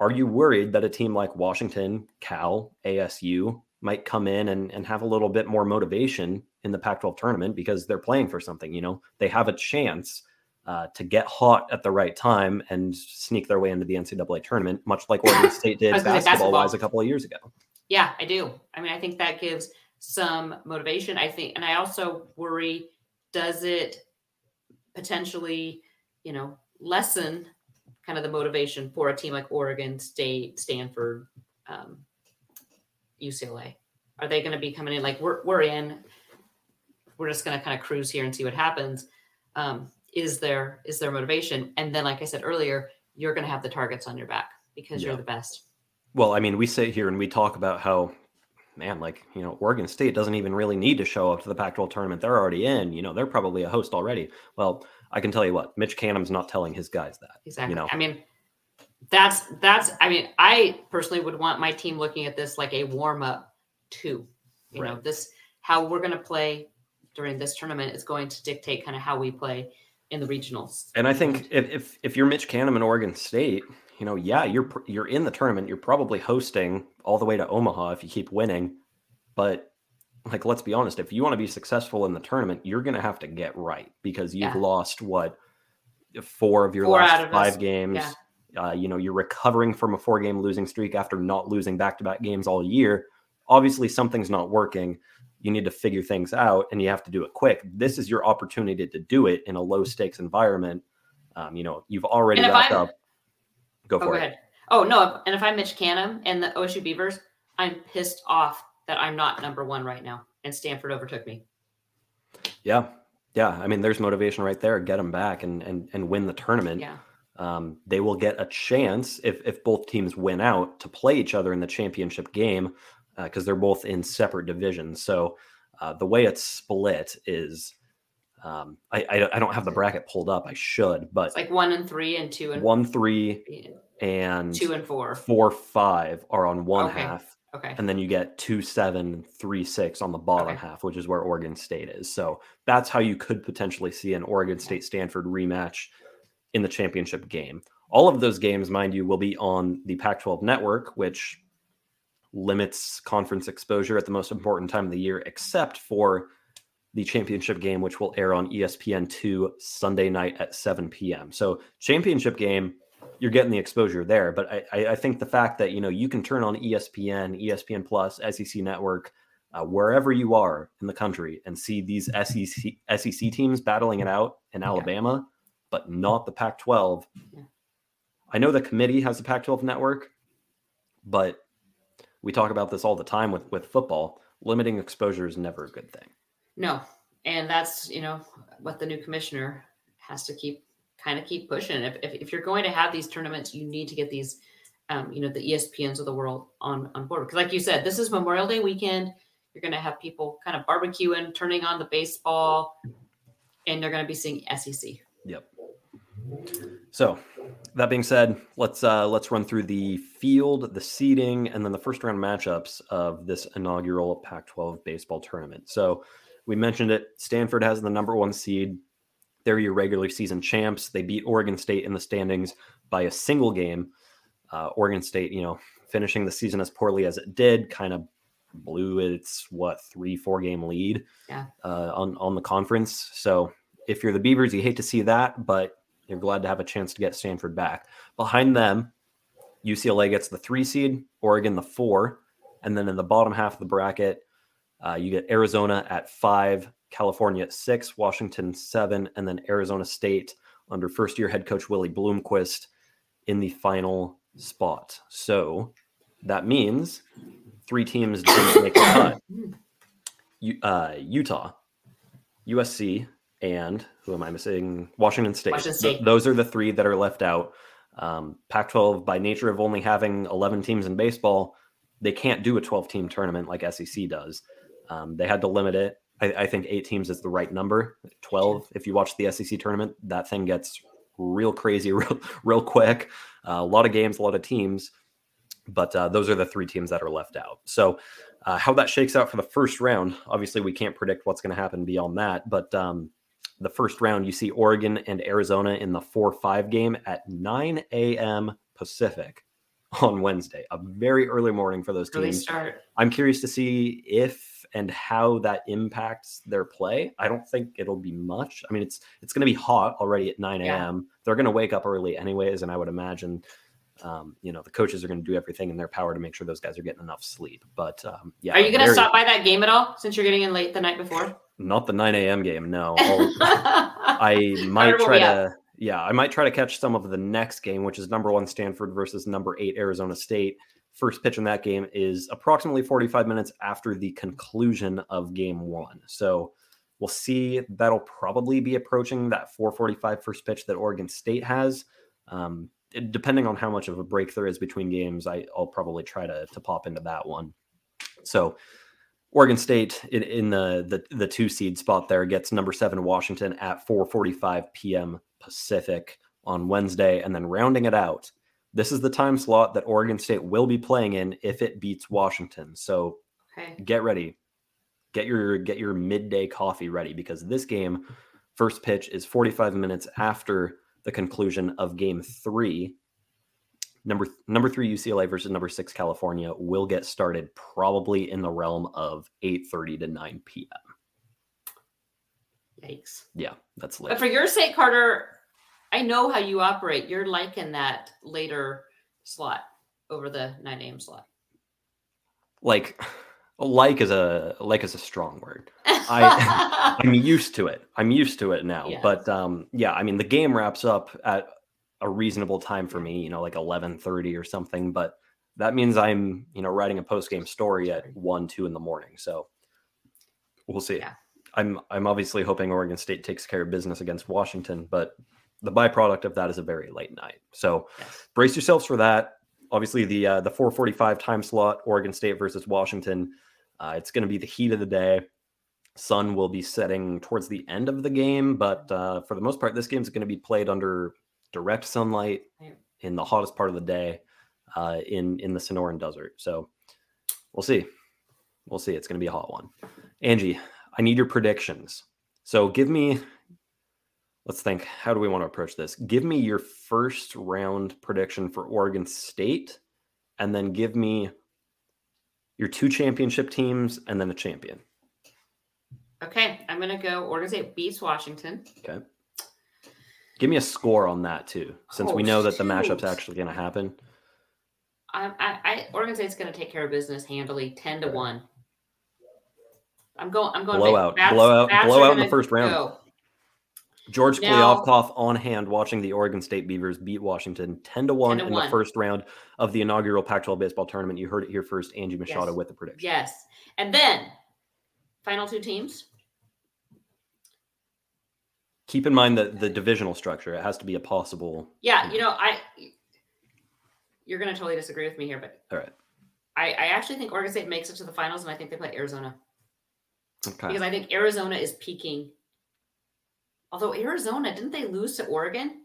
Are you worried that a team like Washington, Cal, ASU might come in and, and have a little bit more motivation in the Pac-12 tournament because they're playing for something? You know, they have a chance uh, to get hot at the right time and sneak their way into the NCAA tournament, much like Oregon State did basketball-wise a couple of years ago. Yeah, I do. I mean, I think that gives – some motivation. I think, and I also worry does it potentially, you know, lessen kind of the motivation for a team like Oregon State, Stanford, um, UCLA? Are they going to be coming in like we're, we're in? We're just going to kind of cruise here and see what happens. Um, is there is there motivation? And then, like I said earlier, you're going to have the targets on your back because yeah. you're the best. Well, I mean, we sit here and we talk about how man, like, you know, Oregon State doesn't even really need to show up to the Pac 12 tournament. They're already in, you know, they're probably a host already. Well, I can tell you what, Mitch Canham's not telling his guys that. Exactly. You know, I mean, that's, that's, I mean, I personally would want my team looking at this like a warm up too. You right. know, this, how we're going to play during this tournament is going to dictate kind of how we play in the regionals. And I think if, if, if you're Mitch Canham in Oregon State, you know, yeah, you're you're in the tournament. You're probably hosting all the way to Omaha if you keep winning. But like, let's be honest, if you want to be successful in the tournament, you're going to have to get right because you've yeah. lost what four of your four last of five games. Yeah. Uh, you know, you're recovering from a four game losing streak after not losing back to back games all year. Obviously, something's not working. You need to figure things out and you have to do it quick. This is your opportunity to do it in a low stakes environment. Um, you know, you've already got up Go for oh, go it. Ahead. Oh no! And if I'm Mitch Canham and the OSU Beavers, I'm pissed off that I'm not number one right now, and Stanford overtook me. Yeah, yeah. I mean, there's motivation right there. Get them back and and and win the tournament. Yeah. Um, they will get a chance if if both teams win out to play each other in the championship game because uh, they're both in separate divisions. So uh, the way it's split is um, I, I, I don't have the bracket pulled up. I should, but it's like one and three and two and one three and two and four, four five are on one okay. half. Okay. And then you get two seven three six on the bottom okay. half, which is where Oregon State is. So that's how you could potentially see an Oregon State Stanford rematch in the championship game. All of those games, mind you, will be on the Pac 12 network, which limits conference exposure at the most important time of the year, except for the championship game, which will air on ESPN2 Sunday night at 7 p.m. So, championship game, you're getting the exposure there. But I, I think the fact that you know you can turn on ESPN, ESPN Plus, SEC Network, uh, wherever you are in the country and see these SEC SEC teams battling it out in. Alabama, but not the Pac-12. Yeah. I know the committee has the Pac-12 network, but we talk about this all the time with with football. Limiting exposure is never a good thing. No, and that's you know what the new commissioner has to keep kind of keep pushing. If, if if you're going to have these tournaments, you need to get these, um, you know, the ESPNs of the world on on board. Because like you said, this is Memorial Day weekend. You're going to have people kind of barbecuing, turning on the baseball, and they're going to be seeing SEC. Yep. So, that being said, let's uh, let's run through the field, the seeding, and then the first round matchups of this inaugural Pac-12 baseball tournament. So, we mentioned it. Stanford has the number one seed. They're your regular season champs. They beat Oregon State in the standings by a single game. Uh, Oregon State, you know, finishing the season as poorly as it did, kind of blew its what three, four game lead Yeah. uh, on on the conference. So if you're the Beavers, you hate to see that, but you're glad to have a chance to get Stanford back. Behind them, UCLA gets the three seed, Oregon the four, and then in the bottom half of the bracket, uh, you get Arizona at five, California at six, Washington seven, and then Arizona State under first year head coach Willie Bloomquist in the final spot. So that means three teams didn't make the cut. Uh, Utah, USC, and who am I missing? Washington State. Washington Th- those are the three that are left out. Um, Pac 12, by nature of only having 11 teams in baseball, they can't do a 12 team tournament like SEC does. Um, they had to limit it. I, I think eight teams is the right number. 12, if you watch the SEC tournament, that thing gets real crazy real, real quick. Uh, a lot of games, a lot of teams. But uh, those are the three teams that are left out. So, uh, how that shakes out for the first round, obviously, we can't predict what's going to happen beyond that. But um, the first round, you see Oregon and Arizona in the 4 5 game at 9 a.m. Pacific on Wednesday, a very early morning for those Early teams. start. I'm curious to see if and how that impacts their play. I don't think it'll be much. I mean, it's it's going to be hot already at 9 Yeah. a.m. They're going to wake up early anyways, and I would imagine, um, you know, the coaches are going to do everything in their power to make sure those guys are getting enough sleep. But um, yeah, Are you going to stop by that game at all since you're getting in late the night before? Not the 9 a.m. game. No, I'll, might try to. Yeah, I might try to catch some of the next game, which is number one Stanford versus number eight Arizona State. First pitch in that game is approximately 45 minutes after the conclusion of game one. So we'll see. That'll probably be approaching that 445 first pitch that Oregon State has. Um, depending on how much of a break there is between games, I, I'll probably try to, to pop into that one. So Oregon State in, in the, the the two seed spot there gets number seven Washington at 4:45 p.m. Pacific on Wednesday, and then rounding it out, this is the time slot that Oregon State will be playing in if it beats Washington. So okay. get ready, get your get your midday coffee ready because this game, first pitch is 45 minutes after the conclusion of Game Three. Number number three UCLA versus number six California will get started probably in the realm of 8:30 to 9 p.m. Yikes. Yeah, that's late. But for your sake, Carter, I know how you operate. You're liking that later slot over the 9 a.m. slot. like like is a like is a strong word. I- I'm used to it. I'm used to it now. Yeah. But um, yeah, I mean, the game wraps up at a reasonable time for me. You know, like 11:30 or something. But that means I'm you know writing a post game story at one, two in the morning. So we'll see. Yeah. I'm I'm obviously hoping Oregon State takes care of business against Washington, but the byproduct of that is a very late night. So Yes. brace yourselves for that. Obviously, the uh, the 4:45 time slot, Oregon State versus Washington. Uh, it's going to be the heat of the day. Sun will be setting towards the end of the game, but uh, for the most part, this game is going to be played under direct sunlight in the hottest part of the day uh, in in the Sonoran Desert. So we'll see. We'll see. It's going to be a hot one. Angie, I need your predictions. So give me. Let's think. How do we want to approach this? Give me your first round prediction for Oregon State, and then give me your two championship teams and then a champion. Okay, I'm going to go Oregon State beats Washington. Okay. Give me a score on that too, since we Oh, know that the matchup's actually going to happen. I, I, I Oregon State's going to take care of business handily, 10 to 1. I'm going. I'm going blowout, Bats, blowout, Bats blowout in the first round. go. George Kliavkoff on hand watching the Oregon State Beavers beat Washington 10 to 1 in the first round of the inaugural Pac-12 baseball tournament. You heard it here first. Angie Machado Yes. with the prediction. Yes, and then final two teams. Keep in mind that the divisional structure, it has to be a possible. Yeah, you know, I. You're going to totally disagree with me here, but All right. I, I actually think Oregon State makes it to the finals, and I think they play Arizona Okay. because I think Arizona is peaking. Although Arizona didn't they lose to Oregon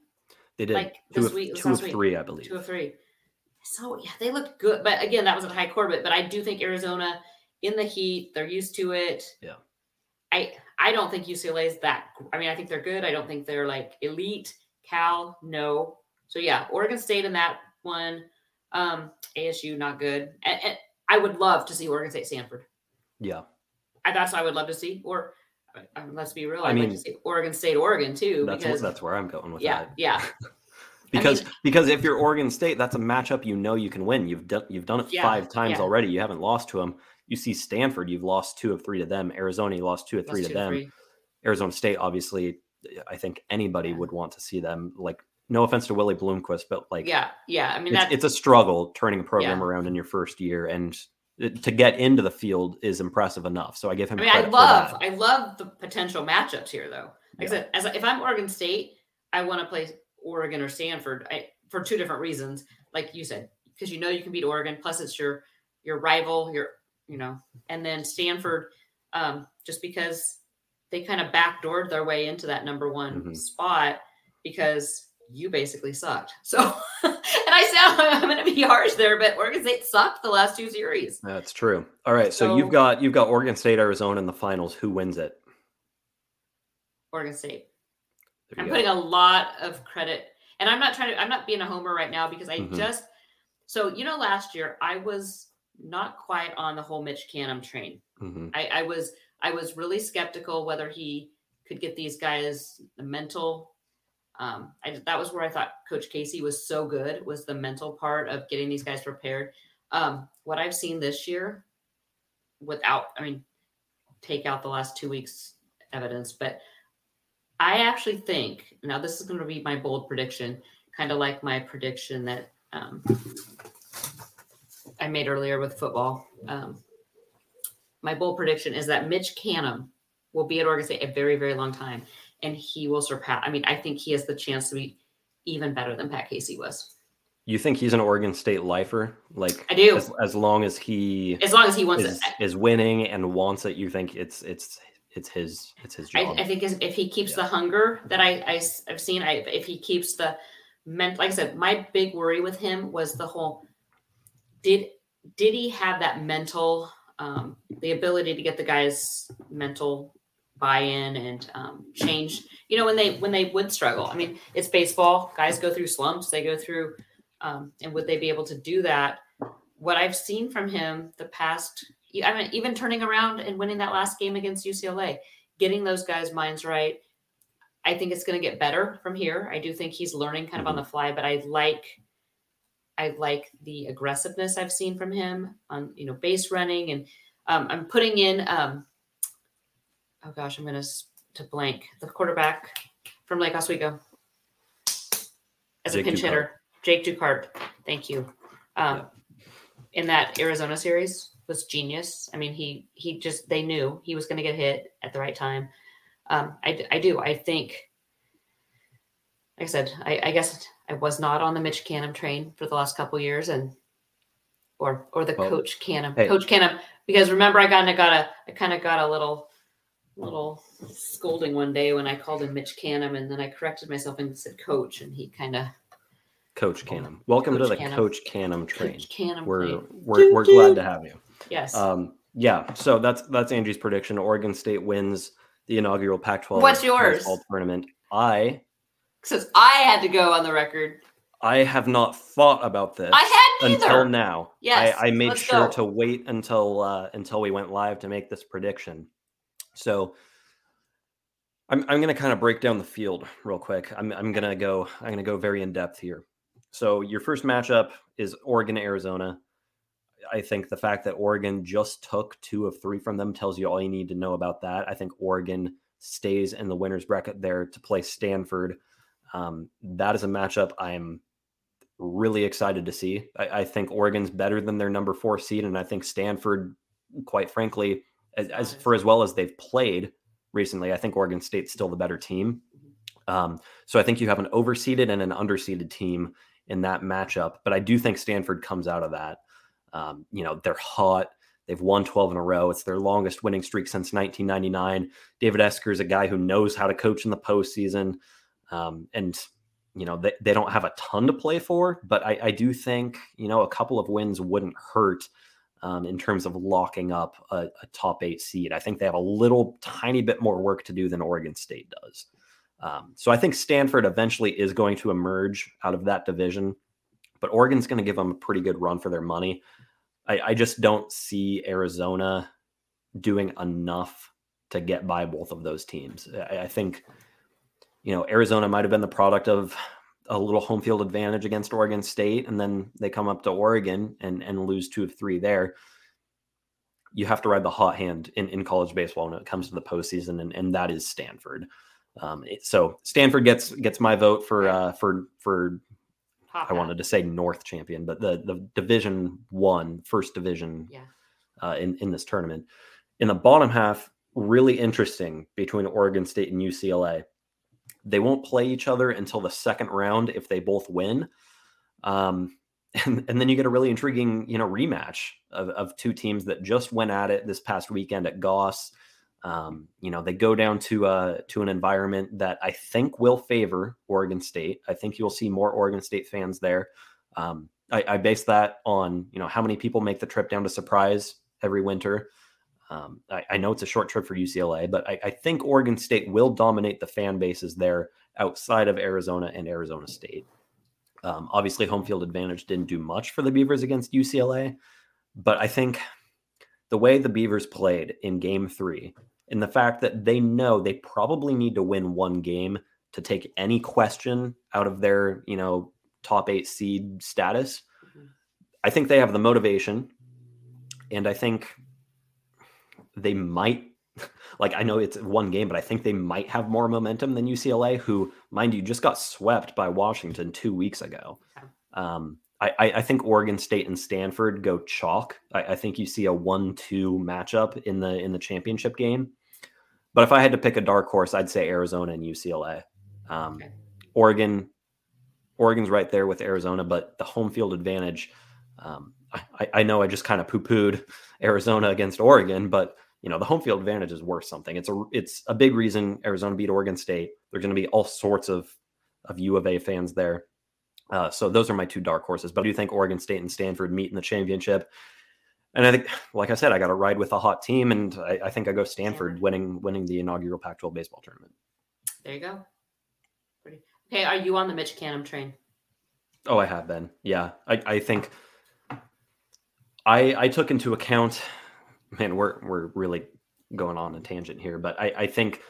They did like two, this of, week- two of week? three, I believe. two of three? So yeah, they looked good, but again, that was at Hi Corbett. But I do think Arizona in the heat, they're used to it. Yeah. I I don't think UCLA is that. I mean, I think they're good. I don't think they're like elite. Cal, no. So yeah, Oregon State in that one. Um, ASU not good. And, and I would love to see Oregon State Stanford. Yeah. I, that's what I would love to see. Or let's be real, I I'd mean, to Oregon State, Oregon too. That's, because that's where I'm going with yeah, that. yeah, Because mean- because if you're Oregon State, that's a matchup you know you can win. You've done you've done it Yeah, five times yeah. already. You haven't lost to them. You see Stanford, you've lost two of three to them. Arizona, you lost two of three Plus to them. three. Arizona State, obviously, I think anybody Yeah. would want to see them. Like, no offense to Willie Bloomquist, but like, yeah, yeah. I mean, it's, that's it's a struggle turning a program around in your first year, and to get into the field is impressive enough. So I give him. I mean, I love. I love the potential matchups here, though. Like Yeah. I said, as if I'm Oregon State, I want to play Oregon or Stanford I, for two different reasons. Like you said, because you know you can beat Oregon, plus it's your your rival, your you know, and then Stanford, um, just because they kind of backdoored their way into that number one Mhm. spot because you basically sucked. So, and I sound I'm going to be harsh there, but Oregon State sucked the last two series. That's true. All right, so, So- you've got you've got Oregon State, Arizona in the finals. Who wins it? Oregon State. I'm you putting a lot of credit, and I'm not trying to. I'm not being a homer right now because I Mhm. just. So you know, last year I was not quite on the whole Mitch Canham train. Mhm. I, I was I was really skeptical whether he could get these guys the mental. Um, I, that was where I thought Coach Casey was so good was the mental part of getting these guys prepared. Um, what I've seen this year, without I mean, take out the last two weeks evidence, but I actually think now this is going to be my bold prediction, kind of like my prediction that um, I made earlier with football. Um, my bold prediction is that Mitch Canham will be at Oregon State a very, very long time, and he will surpass. I mean, I think he has the chance to be even better than Pat Casey was. You think he's an Oregon State lifer? Like I do. As, as long as he As long as he wants is, it. is winning and wants it, you think it's it's it's his it's his I, job. I think if he keeps the hunger that I, I have seen, I, if he keeps the ment, like I said, my big worry with him was the whole did did he have that mental um, the ability to get the guys mental buy-in and um, change you know when they when they would struggle. I mean it's baseball. Guys go through slumps. They go through um, and would they be able to do that? What i've seen from him the past i mean even turning around and winning that last game against ucla getting those guys minds right i think it's going to get better from here. I do think he's learning kind of on the fly but i like I like the aggressiveness I've seen from him on you know base running, and um, I'm putting in. Um, oh gosh, I'm gonna to blank the quarterback from Lake Oswego as Jake a pinch hitter, Jake Dukart. Thank you. Um, In that Arizona series was genius. I mean, he he just they knew he was going to get hit at the right time. Um, I I do. I think. Like I said, I, I guess I was not on the Mitch Canham train for the last couple years, and or or the Well, coach Canham, hey. coach Canham, because remember I kind of got a I kind of got a little little scolding one day when I called him Mitch Canham, and then I corrected myself and said coach, and he kind of Coach Canham. Welcome to the Canham. Coach Canham train. Coach Canham. We're we're, we're glad to have you. yes. Um, yeah, so that's that's Angie's prediction. Oregon State wins the inaugural Pac-12. What's yours? tournament. I Since I had to go on the record, I have not thought about this I had neither. until now. Yes, I, I made sure go. to wait until uh, until we went live to make this prediction. So I'm I'm gonna kind of break down the field real quick. I'm I'm gonna go I'm gonna go very in depth here. So your first matchup is Oregon Arizona. I think the fact that Oregon just took two of three from them tells you all you need to know about that. I think Oregon stays in the winner's bracket there to play Stanford. Um, that is a matchup I'm really excited to see. I, I, think Oregon's better than their number four seed, and I think Stanford, quite frankly, as, as for as well as they've played recently, I think Oregon State's still the better team. Um, so I think you have an overseeded and an underseeded team in that matchup. But I do think Stanford comes out of that. Um, you know, they're hot. They've won 12 in a row. It's their longest winning streak since 1999. David Esquer is a guy who knows how to coach in the postseason. Um, and, you know, they, they don't have a ton to play for, but I, I do think, you know, a couple of wins wouldn't hurt um, in terms of locking up a, a, top eight seed. I think they have a little tiny bit more work to do than Oregon State does. Um, so I think Stanford eventually is going to emerge out of that division, but Oregon's going to give them a pretty good run for their money. I, I just don't see Arizona doing enough to get by both of those teams. I, I think, you know, Arizona might have been the product of a little home field advantage against Oregon State, and then they come up to Oregon and and lose two of three there. You have to ride the hot hand in, in college baseball when it comes to the postseason, and, and that is Stanford. Um, it, so Stanford gets gets my vote for uh, for for I wanted to say North champion, but the the Division One, first division, yeah. uh, in in this tournament. In the bottom half, really interesting between Oregon State and UCLA. They won't play each other until the second round if they both win. Um, and, and then you get a really intriguing, you know, rematch of, of two teams that just went at it this past weekend at Goss. Um, you know, they go down to uh to an environment that I think will favor Oregon State. I think you'll see more Oregon State fans there. Um, I, I base that on you know how many people make the trip down to Surprise every winter. Um, I, I, know it's a short trip for UCLA, but I, I, think Oregon State will dominate the fan bases there outside of Arizona and Arizona State. Um, obviously, home field advantage didn't do much for the Beavers against UCLA, but I think the way the Beavers played in game three and the fact that they know they probably need to win one game to take any question out of their, you know, top eight seed status. Mm-hmm. I think they have the motivation. And I think they might like I know it's one game, but I think they might have more momentum than UCLA, who, mind you, just got swept by Washington two weeks ago. Um, I, I, think Oregon State and Stanford go chalk. I, I, think you see a one-two matchup in the in the championship game. But if I had to pick a dark horse, I'd say Arizona and UCLA. Um, okay. Oregon, Oregon's right there with Arizona, but the home field advantage. Um, I, I know I just kind of poo-pooed Arizona against Oregon, but you know the home field advantage is worth something. It's a it's a big reason Arizona beat Oregon State. There's going to be all sorts of of U of A fans there. Uh, so those are my two dark horses. But I do think Oregon State and Stanford meet in the championship. And I think, like I said, I got to ride with a hot team, and I, I, think I go Stanford winning winning the inaugural Pac-12 baseball tournament. There you go. Pretty. Okay, are you on the Mitch Canham train? Oh, I have been. Yeah, I, I think I I took into account man, we're we're really going on a tangent here, but I, I think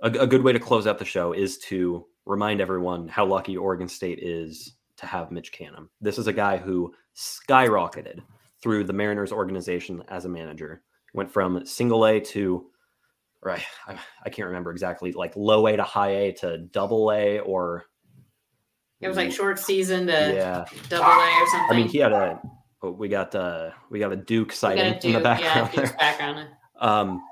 a, a, good way to close out the show is to remind everyone how lucky Oregon State is to have Mitch Canham. This is a guy who skyrocketed through the Mariners organization as a manager. Went from single A to right, I, I can't remember exactly, like low A to high A to double A or it was like short season to yeah. double A or something. I mean, he had a but we got uh we got a Duke sighting Duke, in the background. Yeah, Duke's background. um,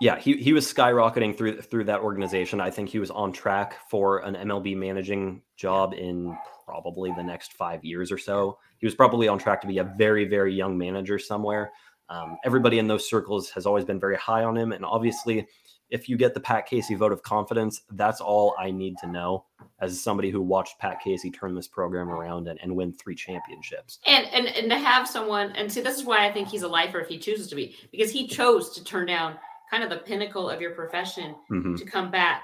yeah, he he was skyrocketing through through that organization. I think he was on track for an MLB managing job in probably the next five years or so. He was probably on track to be a very very young manager somewhere. Um, everybody in those circles has always been very high on him, and obviously if you get the Pat Casey vote of confidence, that's all I need to know as somebody who watched Pat Casey turn this program around and, and win three championships. And, and and to have someone and see this is why I think he's a lifer if he chooses to be, because he chose to turn down kind of the pinnacle of your profession mm-hmm. to come back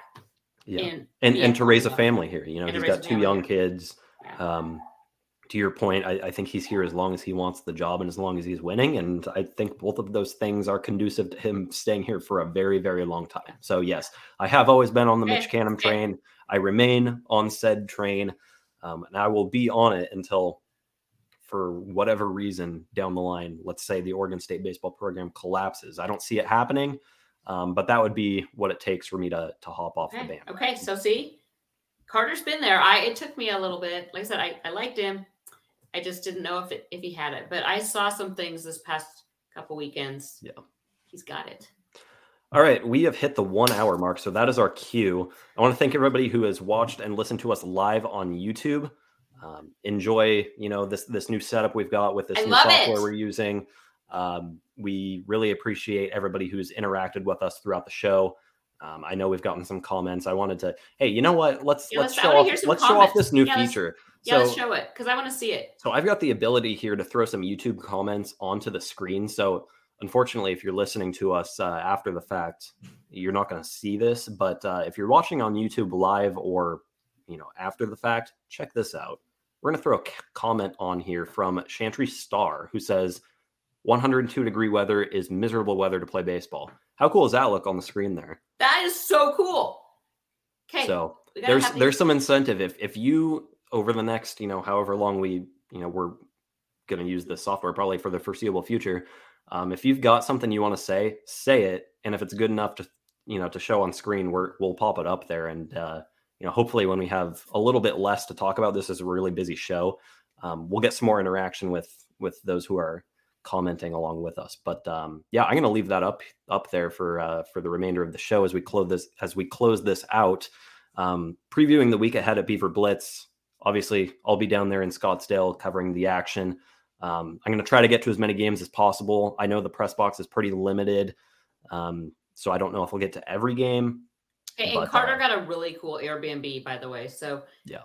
yeah. and and, and to raise a family here. You know, he's got two young kids. Yeah. Um, to your point, I, I, think he's here as long as he wants the job and as long as he's winning. And I think both of those things are conducive to him staying here for a very, very long time. So, yes, I have always been on the Mitch Canham train. I remain on said train, um, and I will be on it until for whatever reason down the line, let's say the Oregon State baseball program collapses. I don't see it happening, um, but that would be what it takes for me to to hop off okay. the band. Okay, so see, Carter's been there. I it took me a little bit. Like I said, I, I liked him. I just didn't know if it if he had it. But I saw some things this past couple weekends. Yeah. He's got it. All right, we have hit the one hour mark, so that is our cue. I want to thank everybody who has watched and listened to us live on YouTube. Um, enjoy, you know, this this new setup we've got with this I new software it. we're using. Um, we really appreciate everybody who's interacted with us throughout the show. Um, I know we've gotten some comments. I wanted to, hey, you know what? Let's Yeah, let's let's- show off let's show off this new Yeah, feature. Yeah, so let's show it because I want to see it. so I've got the ability here to throw some YouTube comments onto the screen. So unfortunately, if you're listening to us uh, after the fact, you're not going to see this. But uh, if you're watching on YouTube live or you know after the fact, check this out. We're going to throw a c- comment on here from Chantry Star who says 102 degree weather is miserable weather to play baseball. How cool does that look on the screen there? That is so cool. Okay. So there's there's some incentive if if you over the next you know however long we you know we're going to use this software probably for the foreseeable future um, if you've got something you want to say say it and if it's good enough to you know to show on screen we're, we'll pop it up there and uh, you know hopefully when we have a little bit less to talk about this is a really busy show um, we'll get some more interaction with with those who are commenting along with us but um, yeah i'm going to leave that up up there for uh, for the remainder of the show as we close this as we close this out um, previewing the week ahead at Beaver Blitz. Obviously, I'll be down there in Scottsdale covering the action. Um, I'm going to try to get to as many games as possible. I know the press box is pretty limited, um, so I don't know if we'll get to every game. Okay, but, and Carter uh, got a really cool Airbnb, by the way. So Yeah.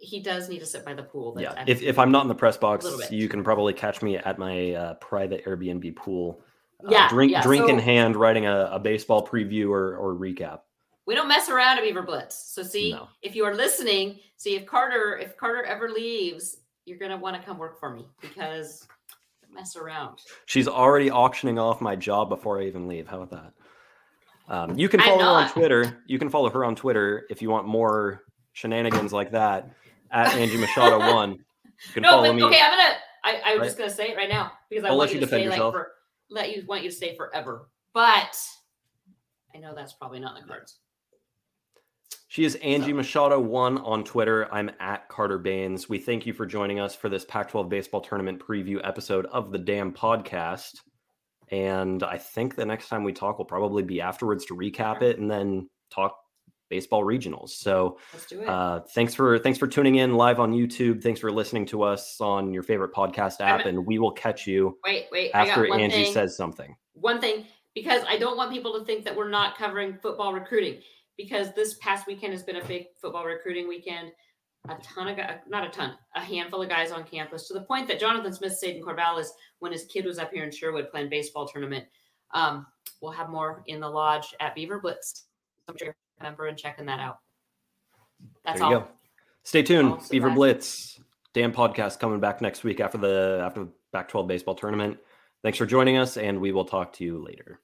He does need to sit by the pool. That's yeah, if, if I'm not in the press box, you can probably catch me at my uh, private Airbnb pool. uh, Yeah, drink yeah, drink in hand, writing a, a baseball preview or, or recap. we don't mess around at Beaver Blitz. So see, No. if you are listening, see if Carter, if Carter ever leaves, you're gonna want to come work for me because mess around. She's already auctioning off my job before I even leave. How about that? Um, you can follow her on. Twitter. You can follow her on Twitter if you want more shenanigans like that at Angie Machado one. You can No, follow but me. okay, I'm gonna. I, I'm Right. just gonna say it right now because I I'll want you you to stay defend like yourself. for let you want you to stay forever. But I know that's probably not in the cards. She is Angie Machado one on Twitter. I'm at Carter Bahns. We thank you for joining us for this Pac-12 baseball tournament preview episode of the Dam Podcast. And I think the next time we talk will probably be afterwards to recap it and then talk baseball regionals. So Let's do it. uh, thanks for thanks for tuning in live on YouTube. Thanks for listening to us on your favorite podcast app, and we will catch you wait, wait. after Angie thing. says something. one thing because I don't want people to think that we're not covering football recruiting because this past weekend has been a big football recruiting weekend. A ton of guys, not a ton, a handful of guys on campus to the point that Jonathan Smith stayed in Corvallis when his kid was up here in Sherwood playing baseball tournament. Um, we'll have more in the lodge at Beaver Blitz. Remember and checking that out. That's there you all. go. Stay tuned. All Beaver. Blitz, Dam podcast coming back next week after the after the Pac-12 baseball tournament. Thanks for joining us, and we will talk to you later.